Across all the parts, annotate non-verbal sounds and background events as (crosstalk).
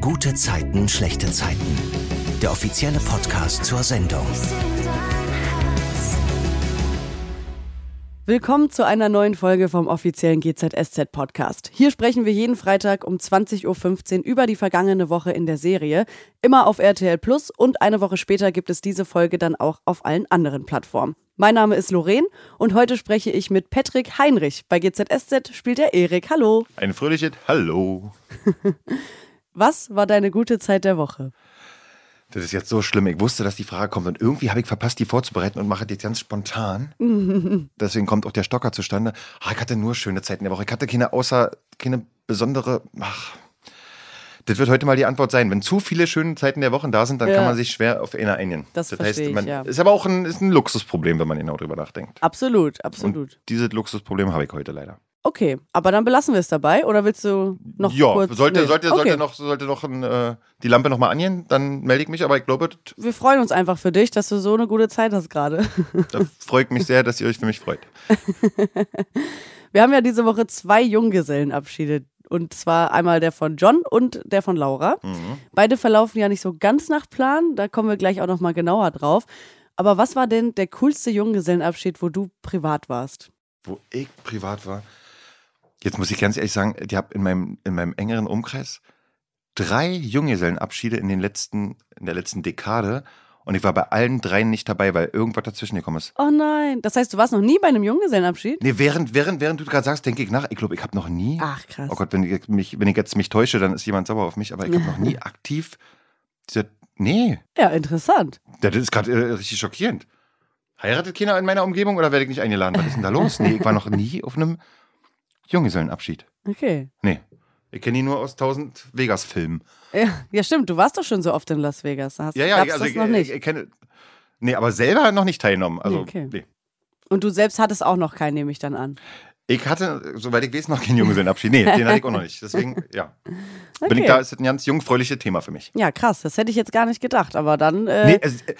Gute Zeiten, schlechte Zeiten. Der offizielle Podcast zur Sendung. Willkommen zu einer neuen Folge vom offiziellen GZSZ Podcast. Hier sprechen wir jeden Freitag um 20.15 Uhr über die vergangene Woche in der Serie. Immer auf RTL Plus und eine Woche später gibt es diese Folge dann auch auf allen anderen Plattformen. Mein Name ist Lorraine und heute spreche ich mit Patrick Heinrich. Bei GZSZ spielt er Erik. Hallo. Ein fröhliches Hallo. (laughs) Was war deine gute Zeit der Woche? Das ist jetzt so schlimm. Ich wusste, dass die Frage kommt und irgendwie habe ich verpasst, die vorzubereiten und mache das jetzt ganz spontan. (laughs) Deswegen kommt auch der Stocker zustande. Ah, ich hatte nur schöne Zeiten der Woche. Ich hatte keine außer, keine besondere. Ach, das wird heute mal die Antwort sein. Wenn zu viele schöne Zeiten der Wochen da sind, dann Ja. kann man sich schwer auf eine einigen. Das heißt, verstehe ich, man, ja. ist aber auch ein, ist ein Luxusproblem, wenn man genau drüber nachdenkt. Absolut, absolut. Und dieses Luxusproblem habe ich heute leider. Okay, aber dann belassen wir es dabei oder willst du noch ja, kurz? sollte, Nee. sollte, okay. sollte noch, sollte noch ein, äh, die Lampe noch mal angehen, dann melde ich mich. Aber ich glaube, Wir freuen uns einfach für dich, dass du so eine gute Zeit hast gerade. da freut mich sehr, dass ihr euch für mich freut. (laughs) Wir haben ja diese Woche zwei Junggesellenabschiede. Und zwar einmal der von John und der von Laura. Mhm. Beide verlaufen ja nicht so ganz nach Plan. Da kommen wir gleich auch noch mal genauer drauf. Aber was war denn der coolste Junggesellenabschied, wo du privat warst? Wo ich privat war, jetzt muss ich ganz ehrlich sagen, ich habe in meinem, in meinem engeren Umkreis drei Junggesellenabschiede in, den letzten, in der letzten Dekade. Und ich war bei allen dreien nicht dabei, weil irgendwas dazwischen gekommen ist. Oh nein, das heißt, du warst noch nie bei einem Junggesellenabschied? Nee, während, während, während du gerade sagst, denke ich nach. Ich glaube, ich habe noch nie. Ach krass. Oh Gott, wenn ich, mich, wenn ich jetzt mich täusche, dann ist jemand sauer auf mich. Aber ich habe noch nie (laughs) aktiv. Nee, Ja, interessant. das ist gerade äh, richtig schockierend. Heiratet keiner in meiner Umgebung oder werde ich nicht eingeladen? Was ist denn da los? Nee, ich war noch nie auf einem Junggesellenabschied. Okay. Nee. Ich kenne ihn nur aus 1000 Vegas-Filmen. Ja, ja, stimmt. Du warst doch schon so oft in Las Vegas. Hast, Ja, ja, also das noch nicht. Ich, kenne. Nee, aber selber noch nicht teilgenommen. Also, okay. nee. Und du selbst hattest auch noch keinen, nehme ich dann an. Ich hatte, soweit ich weiß, noch keinen Junggesellenabschied. Nee, den hatte ich auch noch nicht. Deswegen, (laughs) ja. Bin Okay. ich da, ist das ein ganz jungfräuliches Thema für mich. Ja, krass. Das hätte ich jetzt gar nicht gedacht. Aber dann. Äh, Nee, es, äh,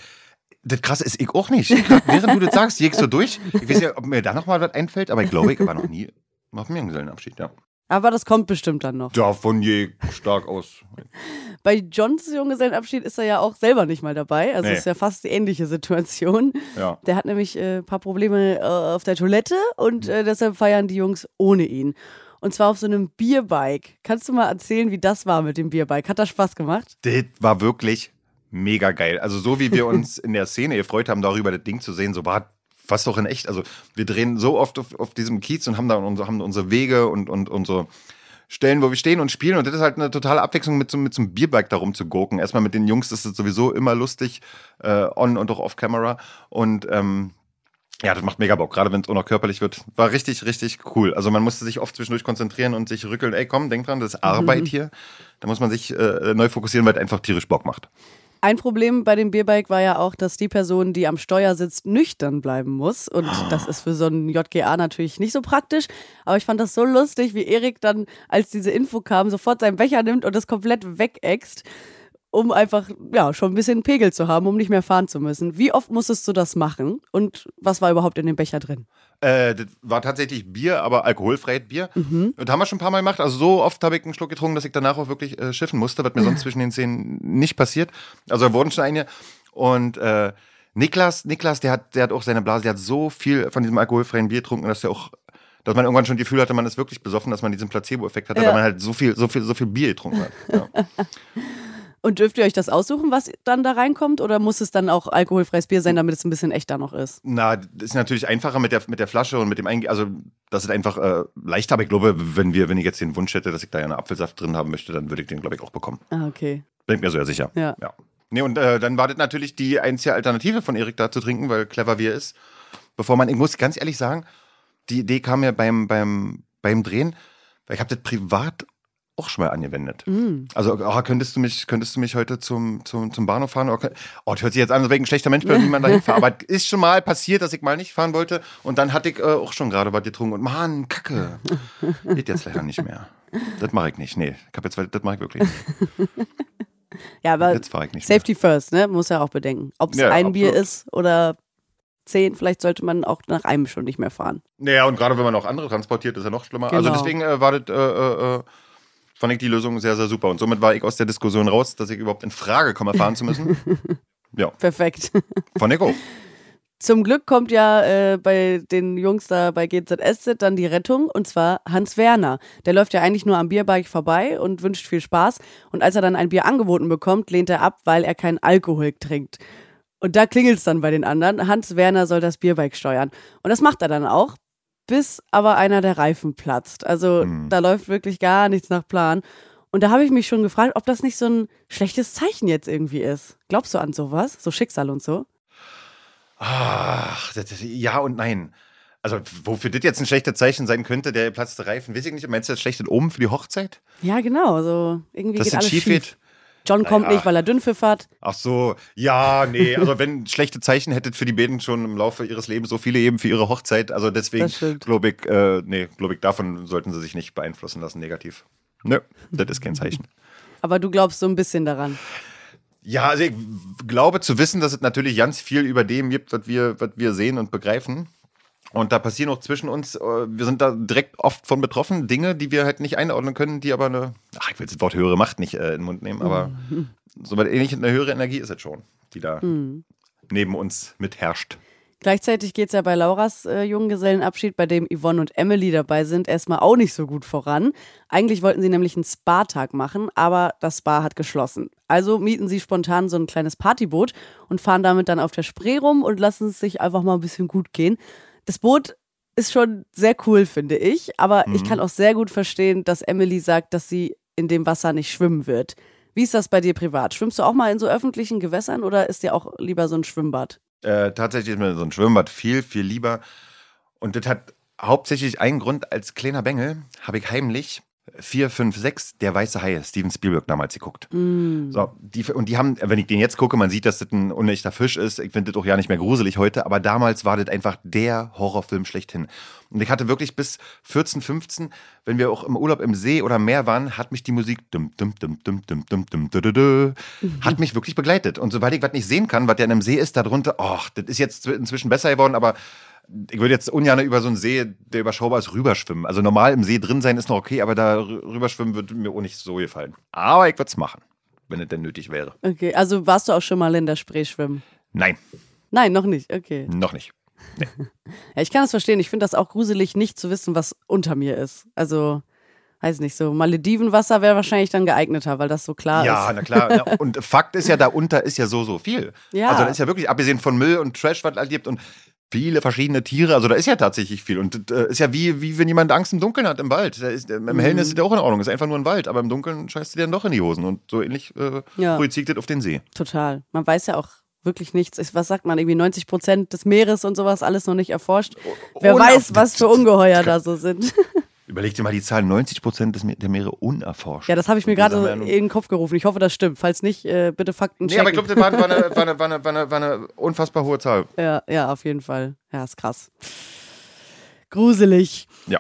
das Krasse ist, ich auch nicht. Grad (laughs) Während du das sagst, ich so durch. Ich weiß ja, ob mir da noch mal was einfällt, aber ich glaube, ich war noch nie auf einem Junggesellenabschied, ja. Aber das kommt bestimmt dann noch. Davon je stark aus. (laughs) Bei Johns Junggesellenabschied ist er ja auch selber nicht mal dabei. Also Nee. ist ja fast die ähnliche Situation. Ja. Der hat nämlich äh, ein paar Probleme äh, auf der Toilette und äh, deshalb feiern die Jungs ohne ihn. Und zwar auf so einem Bierbike. Kannst du mal erzählen, wie das war mit dem Bierbike? Hat das Spaß gemacht? Das war wirklich mega geil. Also so wie wir uns in der Szene gefreut haben, darüber das Ding zu sehen, so war fast doch in echt. Also wir drehen so oft auf, auf diesem Kiez und haben da unsere, haben unsere Wege und, und unsere Stellen, wo wir stehen und spielen. Und das ist halt eine totale Abwechslung, mit so, mit so einem Bierbike da rumzugurken. Erstmal mit den Jungs ist es sowieso immer lustig, äh, on und auch off-camera. Und ähm, ja, das macht mega Bock, gerade wenn es auch noch körperlich wird. War richtig, richtig cool. Also man musste sich oft zwischendurch konzentrieren und sich rückeln, ey komm, denk dran, das ist Arbeit hier. Da muss man sich äh, neu fokussieren, weil es einfach tierisch Bock macht. Ein Problem bei dem Bierbike war ja auch, dass die Person, die am Steuer sitzt, nüchtern bleiben muss. Und das ist für so einen JGA natürlich nicht so praktisch. Aber ich fand das so lustig, wie Erik dann, als diese Info kam, sofort seinen Becher nimmt und das komplett wegäxt, um einfach, ja, schon ein bisschen Pegel zu haben, um nicht mehr fahren zu müssen. Wie oft musstest du das machen? Und was war überhaupt in dem Becher drin? Äh, das war tatsächlich Bier, aber alkoholfreies Bier. Und das haben wir schon ein paar Mal gemacht. Also so oft habe ich einen Schluck getrunken, dass ich danach auch wirklich äh, schiffen musste, was mir sonst (laughs) zwischen den Szenen nicht passiert. Also da wurden schon einige. Und äh, Niklas, Niklas, der hat, der hat auch seine Blase, der hat so viel von diesem alkoholfreien Bier getrunken, dass er auch, dass man irgendwann schon das Gefühl hatte, man ist wirklich besoffen, dass man diesen Placebo-Effekt hatte, Ja. weil man halt so viel, so viel, so viel Bier getrunken hat. Ja. (laughs) Und dürft ihr euch das aussuchen, was dann da reinkommt? Oder muss es dann auch alkoholfreies Bier sein, damit es ein bisschen echter noch ist? Na, das ist natürlich einfacher mit der, mit der Flasche und mit dem Einge also das ist einfach äh, leichter, aber ich glaube, wenn wir, wenn ich jetzt den Wunsch hätte, dass ich da ja einen Apfelsaft drin haben möchte, dann würde ich den, glaube ich, auch bekommen. Ah, okay. Bin ich mir so ja sicher. Ja. ja. Nee, und äh, dann war das natürlich die einzige Alternative von Erik da zu trinken, weil clever wie er ist. Bevor man, ich muss ganz ehrlich sagen, die Idee kam mir beim, beim, beim Drehen, weil ich habe das privat auch schon mal angewendet. Mm. Also, oh, könntest du mich, könntest du mich heute zum, zum, zum Bahnhof fahren? Oder, oh, das hört sich jetzt an, als wäre ein schlechter Mensch, weil (laughs) niemand dahin fahrt. Aber es ist schon mal passiert, dass ich mal nicht fahren wollte. Und dann hatte ich äh, auch schon gerade was getrunken. Und Mann, Kacke. (laughs) Geht jetzt leider nicht mehr. Das mache ich nicht. Nee, ich hab jetzt, das mache ich wirklich nicht. (laughs) Ja, aber Jetzt fahre ich nicht mehr. Safety first, ne? Muss ja auch bedenken. Ob es Ja, ein Bier absolut. ist oder zehn, vielleicht sollte man auch nach einem schon nicht mehr fahren. Naja, und gerade wenn man auch andere transportiert, ist ja noch schlimmer. Also Genau. deswegen äh, war das, äh, äh, äh, fand ich die Lösung sehr, sehr super. Und somit war ich aus der Diskussion raus, dass ich überhaupt in Frage komme, fahren zu müssen. (laughs) Ja, Perfekt. fand ich auch. Zum Glück kommt ja äh, bei den Jungs da bei GZSZ dann die Rettung und zwar Hans Werner. Der läuft ja eigentlich nur am Bierbike vorbei und wünscht viel Spaß. Und als er dann ein Bier angeboten bekommt, lehnt er ab, weil er keinen Alkohol trinkt. Und da klingelt es dann bei den anderen. Hans Werner soll das Bierbike steuern. Und das macht er dann auch, bis aber einer der Reifen platzt. Also Hm. da läuft wirklich gar nichts nach Plan. Und da habe ich mich schon gefragt, ob das nicht so ein schlechtes Zeichen jetzt irgendwie ist. Glaubst du an sowas? So Schicksal und so? Ach, das, das, ja und nein. Also, wofür das jetzt ein schlechtes Zeichen sein könnte, der platzte Reifen, weiß ich nicht. Meinst du das schlechte Omen für die Hochzeit? Ja, genau. So irgendwie Dass geht das alles schief schief. geht? John kommt Naja. nicht, weil er Dünnpfiff hat. Ach so, ja, nee. Also, wenn (laughs) schlechte Zeichen hättet für die beiden schon im Laufe ihres Lebens, so viele eben für ihre Hochzeit. Also, deswegen glaube ich, äh, nee, glaube ich, davon sollten sie sich nicht beeinflussen lassen, negativ. Nö, das ist kein Zeichen. Aber du glaubst so ein bisschen daran. Ja, also ich glaube zu wissen, dass es natürlich ganz viel über dem gibt, was wir, was wir sehen und begreifen. Und da passieren auch zwischen uns, äh, wir sind da direkt oft von betroffen, Dinge, die wir halt nicht einordnen können, die aber eine, ach, ich will das Wort höhere Macht nicht äh, in den Mund nehmen, aber so was ähnlich eine höhere Energie ist es schon, die da neben uns mitherrscht. Gleichzeitig geht es ja bei Lauras äh, Junggesellenabschied, bei dem Yvonne und Emily dabei sind, erstmal auch nicht so gut voran. Eigentlich wollten sie nämlich einen Spa-Tag machen, aber das Spa hat geschlossen. Also mieten sie spontan so ein kleines Partyboot und fahren damit dann auf der Spree rum und lassen es sich einfach mal ein bisschen gut gehen. Das Boot ist schon sehr cool, finde ich, aber ich kann auch sehr gut verstehen, dass Emily sagt, dass sie in dem Wasser nicht schwimmen wird. Wie ist das bei dir privat? Schwimmst du auch mal in so öffentlichen Gewässern oder ist dir auch lieber so ein Schwimmbad? Äh, tatsächlich ist mir so ein Schwimmbad viel, viel lieber. Und das hat hauptsächlich einen Grund, als kleiner Bengel habe ich heimlich 4, 5, 6, der weiße Hai, Steven Spielberg damals geguckt. So, die, und die haben, wenn ich den jetzt gucke, man sieht, dass das ein unechter Fisch ist. Ich finde das auch ja nicht mehr gruselig heute, aber damals war das einfach der Horrorfilm schlechthin. Und ich hatte wirklich bis 14, 15, wenn wir auch im Urlaub im See oder Meer waren, hat mich die Musik dum, dum, dum, dum, dum, dum, dum, dum, dum, hat mich wirklich begleitet. Und sobald ich was nicht sehen kann, was ja in einem See ist, darunter, ach, das ist jetzt inzwischen besser geworden, aber ich würde jetzt ungern über so einen See, der überschaubar ist, rüberschwimmen. Also normal im See drin sein ist noch okay, aber da rü- rüberschwimmen würde mir auch nicht so gefallen. Aber ich würde es machen, wenn es denn nötig wäre. Okay, also warst du auch schon mal in der Spree schwimmen? Nein, Nein, noch nicht. Okay. noch nicht. (laughs) Ja, ich kann das verstehen. Ich finde das auch gruselig, nicht zu wissen, was unter mir ist. Also, weiß nicht, so Maledivenwasser wäre wahrscheinlich dann geeigneter, weil das so klar Ja, ist. na klar. Ja, (laughs) und Fakt ist ja, da unter ist ja so, so viel. Ja. Also da ist ja wirklich, abgesehen von Müll und Trash, was es gibt und viele verschiedene Tiere, also da ist ja tatsächlich viel. Und äh, ist ja wie, wie wenn jemand Angst im Dunkeln hat im Wald. Da ist, Im Hellen ist es ja auch in Ordnung, ist einfach nur ein Wald, aber im Dunkeln scheißt dir dann doch in die Hosen. Und so ähnlich äh, Ja. projiziert das auf den See. Total. Man weiß ja auch wirklich nichts. Ich- Was sagt man? Irgendwie 90 Prozent des Meeres und sowas alles noch nicht erforscht. Wer Unerf- weiß, was für Ungeheuer da so sind. (laughs) Überleg dir mal die Zahl, 90 Prozent des der Meere unerforscht. Ja, das habe ich mir gerade so in den Kopf gerufen. Ich hoffe, das stimmt. Falls nicht, äh, bitte Fakten Nee, checken. aber ich glaube, das war, war, eine, (laughs) war, eine, war, eine, war, eine, war eine unfassbar hohe Zahl. Ja, ja, auf jeden Fall. Ja, ist krass. Gruselig. Ja.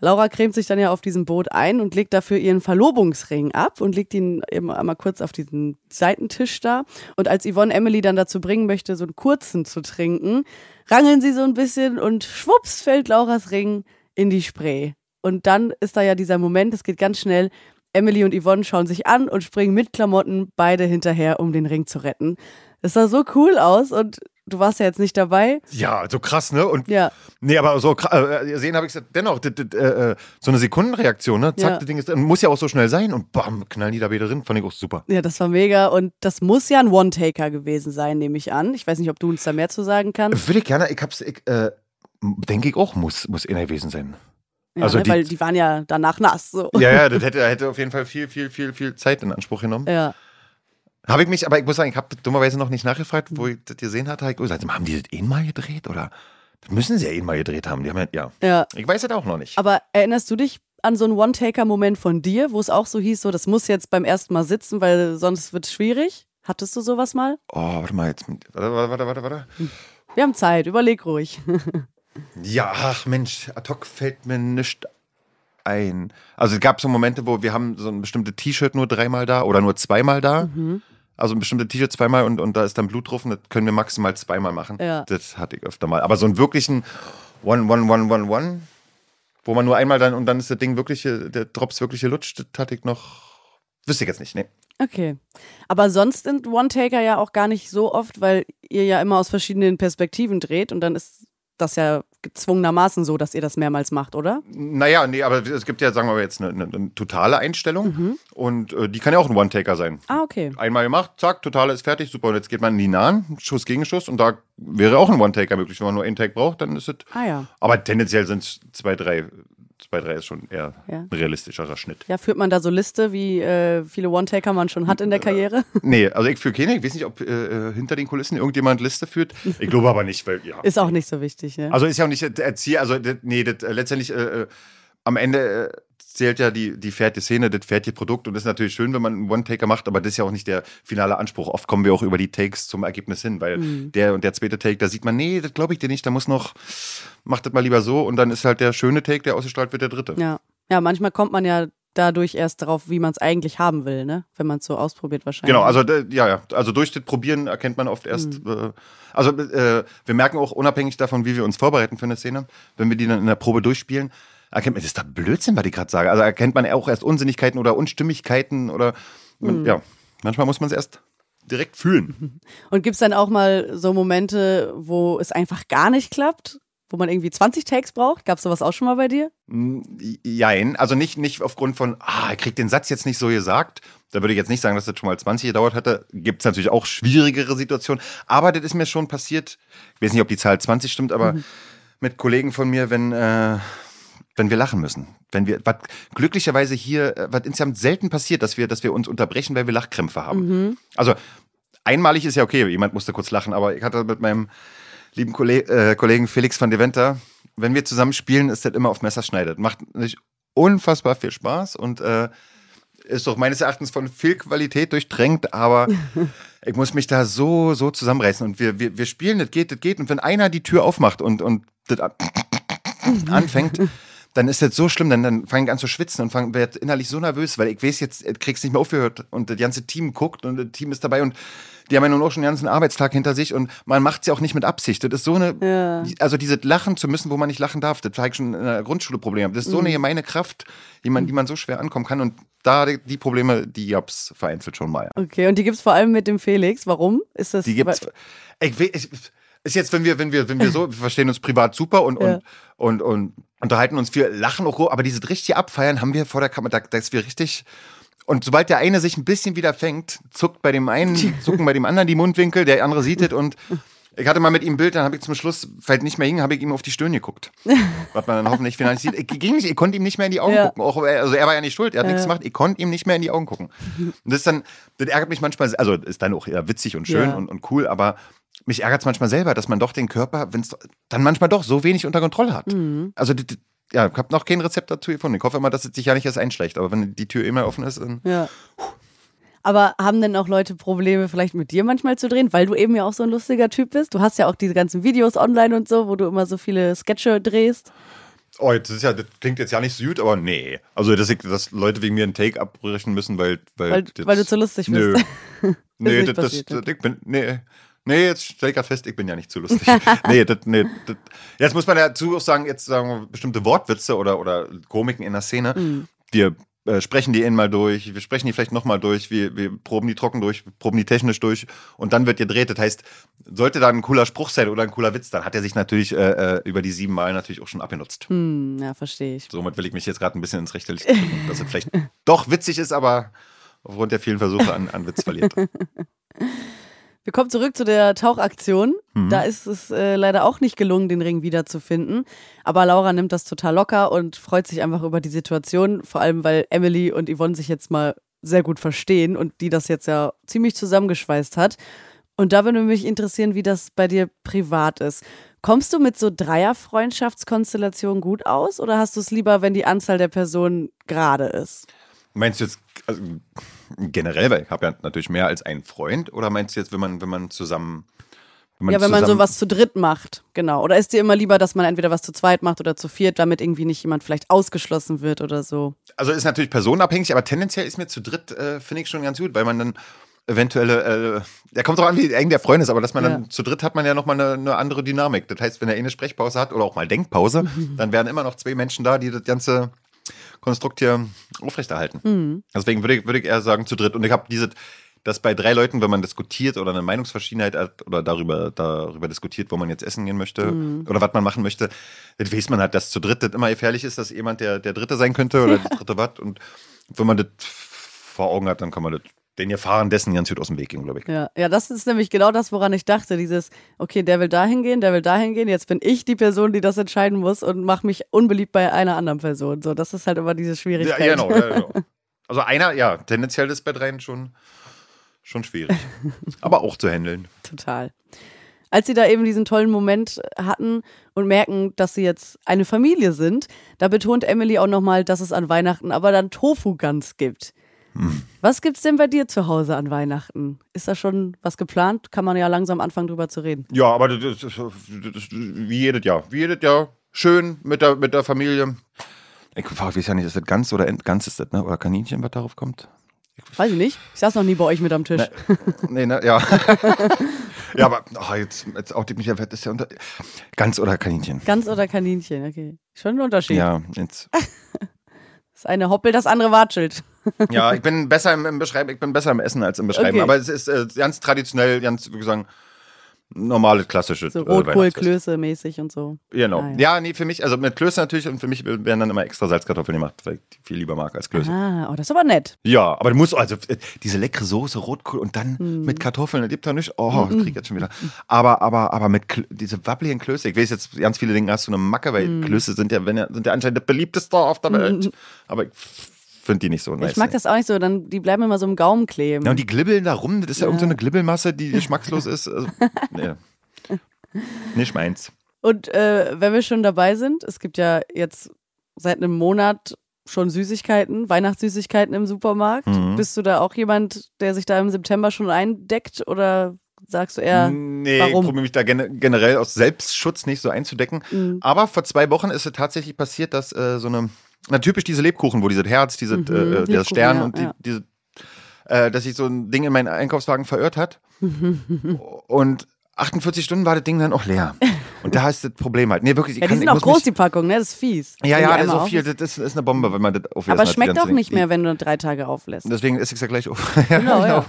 Laura cremt sich dann ja auf diesem Boot ein und legt dafür ihren Verlobungsring ab und legt ihn eben einmal kurz auf diesen Seitentisch da. Und als Yvonne Emily dann dazu bringen möchte, so einen kurzen zu trinken, rangeln sie so ein bisschen und schwupps fällt Lauras Ring in die Spree. Und dann ist da ja dieser Moment, es geht ganz schnell. Emily und Yvonne schauen sich an und springen mit Klamotten beide hinterher, um den Ring zu retten. Es sah so cool aus und du warst ja jetzt nicht dabei. Ja, so krass, ne? Und Ja, Nee, aber so kra- äh, sehen habe ich gesagt, dennoch, äh, äh, so eine Sekundenreaktion, ne? Zack, Ja. das Ding ist, muss ja auch so schnell sein und bam, knallen die da wieder drin, fand ich auch super. Ja, das war mega und das muss ja ein One-Taker gewesen sein, nehme ich an. Ich weiß nicht, ob du uns da mehr zu sagen kannst. Würde ich gerne, ich hab's, ich, äh, denke ich auch, muss, muss einer gewesen sein. Ja, also ne, die- weil die waren ja danach nass. So. Ja, ja, das (laughs) hätte, hätte auf jeden Fall viel, viel, viel, viel Zeit in Anspruch genommen. Ja. Habe ich mich, aber ich muss sagen, ich habe dummerweise noch nicht nachgefragt, wo ich das gesehen hatte. Ich gesagt, haben die das eh mal gedreht oder? Das müssen sie ja eh mal gedreht haben. Die haben ja, ja. ja. Ich weiß das auch noch nicht. Aber erinnerst du dich an so einen One-Taker-Moment von dir, wo es auch so hieß, so das muss jetzt beim ersten Mal sitzen, weil sonst wird es schwierig? Hattest du sowas mal? Oh, warte mal jetzt. Warte, warte, warte, warte, warte. Wir haben Zeit, überleg ruhig. (laughs) Ja, ach Mensch, ad hoc fällt mir nichts ein. Also es gab so Momente, wo wir haben so ein bestimmtes T-Shirt nur dreimal da oder nur zweimal da. Also ein bestimmtes T-Shirt zweimal und, und da ist dann Blut drauf und das können wir maximal zweimal machen. Ja. Das hatte ich öfter mal. Aber so einen wirklichen One, One, One, One, One wo man nur einmal dann und dann ist das Ding wirklich, äh, der Drops wirklich gelutscht, das hatte ich noch. Wüsste ich jetzt nicht, nee. Okay. Aber sonst sind One-Taker ja auch gar nicht so oft, weil ihr ja immer aus verschiedenen Perspektiven dreht und dann ist das ja gezwungenermaßen so, dass ihr das mehrmals macht, oder? Naja, nee, aber es gibt ja, sagen wir mal jetzt, eine, eine, eine totale Einstellung und äh, die kann ja auch ein One-Taker sein. Ah, okay. Einmal gemacht, zack, totale ist fertig, super. Und jetzt geht man in die Nahen, Schuss gegen Schuss und da wäre auch ein One-Taker möglich. Wenn man nur einen Take braucht, dann ist es. Ah ja. Aber tendenziell sind es zwei, drei. Zwei, drei ist schon eher Ja. ein realistischerer Schnitt. Ja, führt man da so Liste, wie äh, viele One-Taker man schon hat in der Karriere? (laughs) Nee, also ich für keine, ich weiß nicht, ob äh, hinter den Kulissen irgendjemand Liste führt. Ich glaube aber nicht, weil ja. Ist auch nicht so wichtig, ne? Also ist ja auch nicht der Ziel, also nee, das, äh, letztendlich äh, äh, am Ende äh, zählt ja die, die fertige Szene, das fertige Produkt und das ist natürlich schön, wenn man einen One-Taker macht, aber das ist ja auch nicht der finale Anspruch. Oft kommen wir auch über die Takes zum Ergebnis hin, weil der und der zweite Take, da sieht man, nee, das glaube ich dir nicht, da muss noch, mach das mal lieber so und dann ist halt der schöne Take, der ausgestrahlt wird, der dritte. Ja. Ja, manchmal kommt man ja dadurch erst darauf, wie man es eigentlich haben will, ne? Wenn man es so ausprobiert wahrscheinlich. Genau, also d- ja, ja, also durch das Probieren erkennt man oft erst, äh, also äh, wir merken auch unabhängig davon, wie wir uns vorbereiten für eine Szene, wenn wir die dann in der Probe durchspielen, erkennt man, das ist doch Blödsinn, was ich gerade sage. Also erkennt man auch erst Unsinnigkeiten oder Unstimmigkeiten oder man, ja, manchmal muss man es erst direkt fühlen. (laughs) Und gibt es dann auch mal so Momente, wo es einfach gar nicht klappt? Wo man irgendwie 20 Takes braucht? Gab es sowas auch schon mal bei dir? Jein, also nicht, nicht aufgrund von, ah, er kriegt den Satz jetzt nicht so gesagt. Da würde ich jetzt nicht sagen, dass das schon mal 20 gedauert hätte. Gibt es natürlich auch schwierigere Situationen. Aber das ist mir schon passiert, ich weiß nicht, ob die Zahl 20 stimmt, aber mit Kollegen von mir, wenn, äh, wenn wir lachen müssen. Wenn wir, was glücklicherweise hier, äh, was insgesamt selten passiert, dass wir, dass wir uns unterbrechen, weil wir Lachkrämpfe haben. Also einmalig ist ja okay, jemand musste kurz lachen, aber ich hatte mit meinem lieben Kolle äh, Kollegen Felix van Deventer, wenn wir zusammen spielen, ist das immer auf Messerschneidet. Macht nicht unfassbar viel Spaß und äh, ist doch meines Erachtens von viel Qualität durchdrängt, aber (laughs) ich muss mich da so, so zusammenreißen. Und wir, wir, wir spielen, das geht, das geht. Und wenn einer die Tür aufmacht und, und das an- (laughs) anfängt, dann ist das so schlimm, dann, dann fange ich an zu schwitzen und fang- werd innerlich so nervös, weil ich weiß jetzt, ich krieg's nicht mehr aufgehört und das ganze Team guckt und das Team ist dabei und die haben ja nun auch schon den ganzen Arbeitstag hinter sich und man macht's ja auch nicht mit Absicht. Das ist so eine, Ja. also dieses Lachen zu müssen, wo man nicht lachen darf, das ich schon in der Grundschule Probleme. Das ist so eine gemeine Kraft, die man, die man so schwer ankommen kann und da die, Probleme, die gab's vereinzelt schon mal. Okay, und die gibt es vor allem mit dem Felix. Warum? Ist das Die gibt's. Ich, ich, ist jetzt, wenn wir, wenn wir, wenn wir so, wir verstehen uns privat super und, Ja. und, und, und unterhalten uns viel, lachen auch, aber dieses richtige Abfeiern haben wir vor der Kamera, da, dass wir richtig. Und sobald der eine sich ein bisschen wieder fängt, zuckt bei dem einen, (laughs) zucken bei dem anderen die Mundwinkel, der andere sieht es und ich hatte mal mit ihm ein Bild, dann habe ich zum Schluss, fällt nicht mehr hin, habe ich ihm auf die Stirn geguckt. (laughs) Was man dann hoffentlich final sieht. Ich, ging nicht, ich konnte ihm nicht mehr in die Augen Ja. gucken. Auch, also er war ja nicht schuld, er hat nichts Ja. gemacht. Ich konnte ihm nicht mehr in die Augen gucken. (laughs) Und das ist dann, das ärgert mich manchmal, also ist dann auch eher witzig und schön und, und cool, aber mich ärgert es manchmal selber, dass man doch den Körper, wenn es dann manchmal doch so wenig unter Kontrolle hat. Mhm. Also ja, ich habe noch kein Rezept dazu gefunden. Ich hoffe immer, dass es sich ja nicht erst einschleicht. Aber wenn die Tür immer offen ist, dann Ja. Aber haben denn auch Leute Probleme, vielleicht mit dir manchmal zu drehen, weil du eben ja auch so ein lustiger Typ bist? Du hast ja auch diese ganzen Videos online und so, wo du immer so viele Sketche drehst. Oh, das, ist ja, das klingt jetzt ja nicht so gut, aber nee. Also, dass, ich, dass Leute wegen mir einen Take abbrechen müssen, weil. Weil, Weil- weil du zu lustig Nö. bist. (laughs) nee, nicht das, das, passiert, das, ich bin. Nee. Nee, jetzt stell ich grad fest, ich bin ja nicht zu lustig. (laughs) nee, das, nee, das, jetzt muss man dazu auch sagen, jetzt sagen wir bestimmte Wortwitze oder, oder Komiken in der Szene. Mhm. Wir äh, sprechen die mal durch, wir sprechen die vielleicht nochmal durch, wir, wir proben die trocken durch, proben die technisch durch und dann wird gedreht. Das heißt, sollte da ein cooler Spruch sein oder ein cooler Witz, dann hat er sich natürlich äh, äh, über die sieben Mal natürlich auch schon abgenutzt. Hm, ja, verstehe ich. Somit will ich mich jetzt gerade ein bisschen ins rechte Licht drücken, (laughs) dass es vielleicht doch witzig ist, aber aufgrund der vielen Versuche an, an Witz verliert. (laughs) Wir kommen zurück zu der Tauchaktion. Mhm. Da ist es äh, leider auch nicht gelungen, den Ring wiederzufinden. Aber Laura nimmt das total locker und freut sich einfach über die Situation. Vor allem, weil Emily und Yvonne sich jetzt mal sehr gut verstehen und die das jetzt ja ziemlich zusammengeschweißt hat. Und da würde mich interessieren, wie das bei dir privat ist. Kommst du mit so Dreier-Freundschaftskonstellationen gut aus oder hast du es lieber, wenn die Anzahl der Personen gerade ist? Meinst du jetzt also, generell, weil ich habe ja natürlich mehr als einen Freund, oder meinst du jetzt, wenn man, wenn man zusammen. ja, wenn man zusammen- sowas zu dritt macht, genau. Oder ist dir immer lieber, dass man entweder was zu zweit macht oder zu viert, damit irgendwie nicht jemand vielleicht ausgeschlossen wird oder so? Also ist natürlich personenabhängig, aber tendenziell ist mir zu dritt, äh, finde ich schon ganz gut, weil man dann eventuelle, äh, der kommt drauf an, wie eng der Freund ist, aber dass man Ja. dann zu dritt hat man ja nochmal eine, eine andere Dynamik. Das heißt, wenn er eh eine Sprechpause hat oder auch mal Denkpause, (laughs) dann wären immer noch zwei Menschen da, die das ganze Konstrukt hier aufrechterhalten. Mhm. Deswegen würde ich, würde ich eher sagen zu dritt. Und ich habe diese, dass bei drei Leuten, wenn man diskutiert oder eine Meinungsverschiedenheit hat oder darüber, darüber diskutiert, wo man jetzt essen gehen möchte Mhm. oder was man machen möchte, das weiß man halt, dass zu dritt das immer gefährlich ist, dass jemand der, der Dritte sein könnte oder die (laughs) dritte was. Und wenn man das vor Augen hat, dann kann man das, den Gefahren dessen ganz gut aus dem Weg gehen, glaube ich. Ja, ja, das ist nämlich genau das, woran ich dachte. Dieses, okay, der will dahin gehen, der will dahin gehen. Jetzt bin ich die Person, die das entscheiden muss und mache mich unbeliebt bei einer anderen Person. So, das ist halt immer diese Ja, Schwierigkeit. genau, ja, genau. (laughs) Also einer, ja, tendenziell ist bei dreien schon, schon schwierig. (laughs) Aber auch zu handeln. Total. Als sie da eben diesen tollen Moment hatten und merken, dass sie jetzt eine Familie sind, da betont Emily auch nochmal, dass es an Weihnachten aber dann Tofu-Gans gibt. Was gibt's denn bei dir zu Hause an Weihnachten? Ist da schon was geplant? Kann man ja langsam anfangen, drüber zu reden. Ja, aber das ist, das ist wie jedes Jahr. Wie jedes Jahr. Schön mit der, mit der Familie. Ich weiß ja nicht, ist das Gans oder Ent, Gans ist das, ne? Oder Kaninchen, was darauf kommt? Weiß ich nicht. Ich saß noch nie bei euch mit am Tisch. (laughs) Nee, ne, ja. ja, aber oh, jetzt, jetzt outet mich ja, das ist ja unter. Gans oder Kaninchen. Gans oder Kaninchen, okay. Schon ein Unterschied. Ja, jetzt. (laughs) Das eine Hoppel, das andere watschelt. (laughs) Ja, ich bin besser im, im Beschreiben, ich bin besser im Essen als im Beschreiben. Okay. Aber es ist äh, ganz traditionell, ganz, wie gesagt, normales, klassisches So äh, Rotkohl, Weihnachtsfest. Klöße mäßig und so. Genau. Ah, ja. ja. nee, für mich, also mit Klöße natürlich und für mich werden dann immer extra Salzkartoffeln gemacht, weil ich die viel lieber mag als Klöße. Ah, oh, das ist aber nett. Ja, aber du musst, also äh, diese leckere Soße, Rotkohl und dann Mhm. mit Kartoffeln, das gibt da nicht. Oh, das krieg ich jetzt schon wieder. Aber, aber, aber mit Klö diese wabbligen Klöße, ich weiß jetzt, ganz viele denken, hast du eine Macke, weil Mhm. Klöße sind ja, wenn ja, sind ja anscheinend das beliebteste auf der Welt. Aber ich finde die nicht so nice. ich mag das auch nicht so, dann, die bleiben immer so im Gaumen kleben. Ja, und die glibbeln da rum, das ist ja, Ja. irgendeine Glibbelmasse, die geschmackslos ist. Also, (laughs) nee. Nicht meins. Und äh, wenn wir schon dabei sind, es gibt ja jetzt seit einem Monat schon Süßigkeiten, Weihnachtssüßigkeiten im Supermarkt. Mhm. Bist du da auch jemand, der sich da im September schon eindeckt oder sagst du eher, nee, warum? ich probiere mich da gene generell aus Selbstschutz nicht so einzudecken. Mhm. Aber vor zwei Wochen ist es tatsächlich passiert, dass äh, so eine, na typisch diese Lebkuchen, wo dieses Herz, diese, Mhm, äh, der Lebkuchen, Stern ja, und die, ja. diese, äh, dass sich so ein Ding in meinen Einkaufswagen verirrt hat. (laughs) und 48 Stunden war das Ding dann auch leer. Und da ist das Problem halt. Nee, wirklich, ich ja, die kann, sind auch groß, mich, die Packung, ne? Das ist fies. Ja, ja, das ist so viel, das ist, ist eine Bombe, wenn man das aufessen Aber schmeckt auch nicht mehr, wenn du drei Tage auflässt. Deswegen esse ich es ja gleich auf. (laughs) ja, Genau, ja.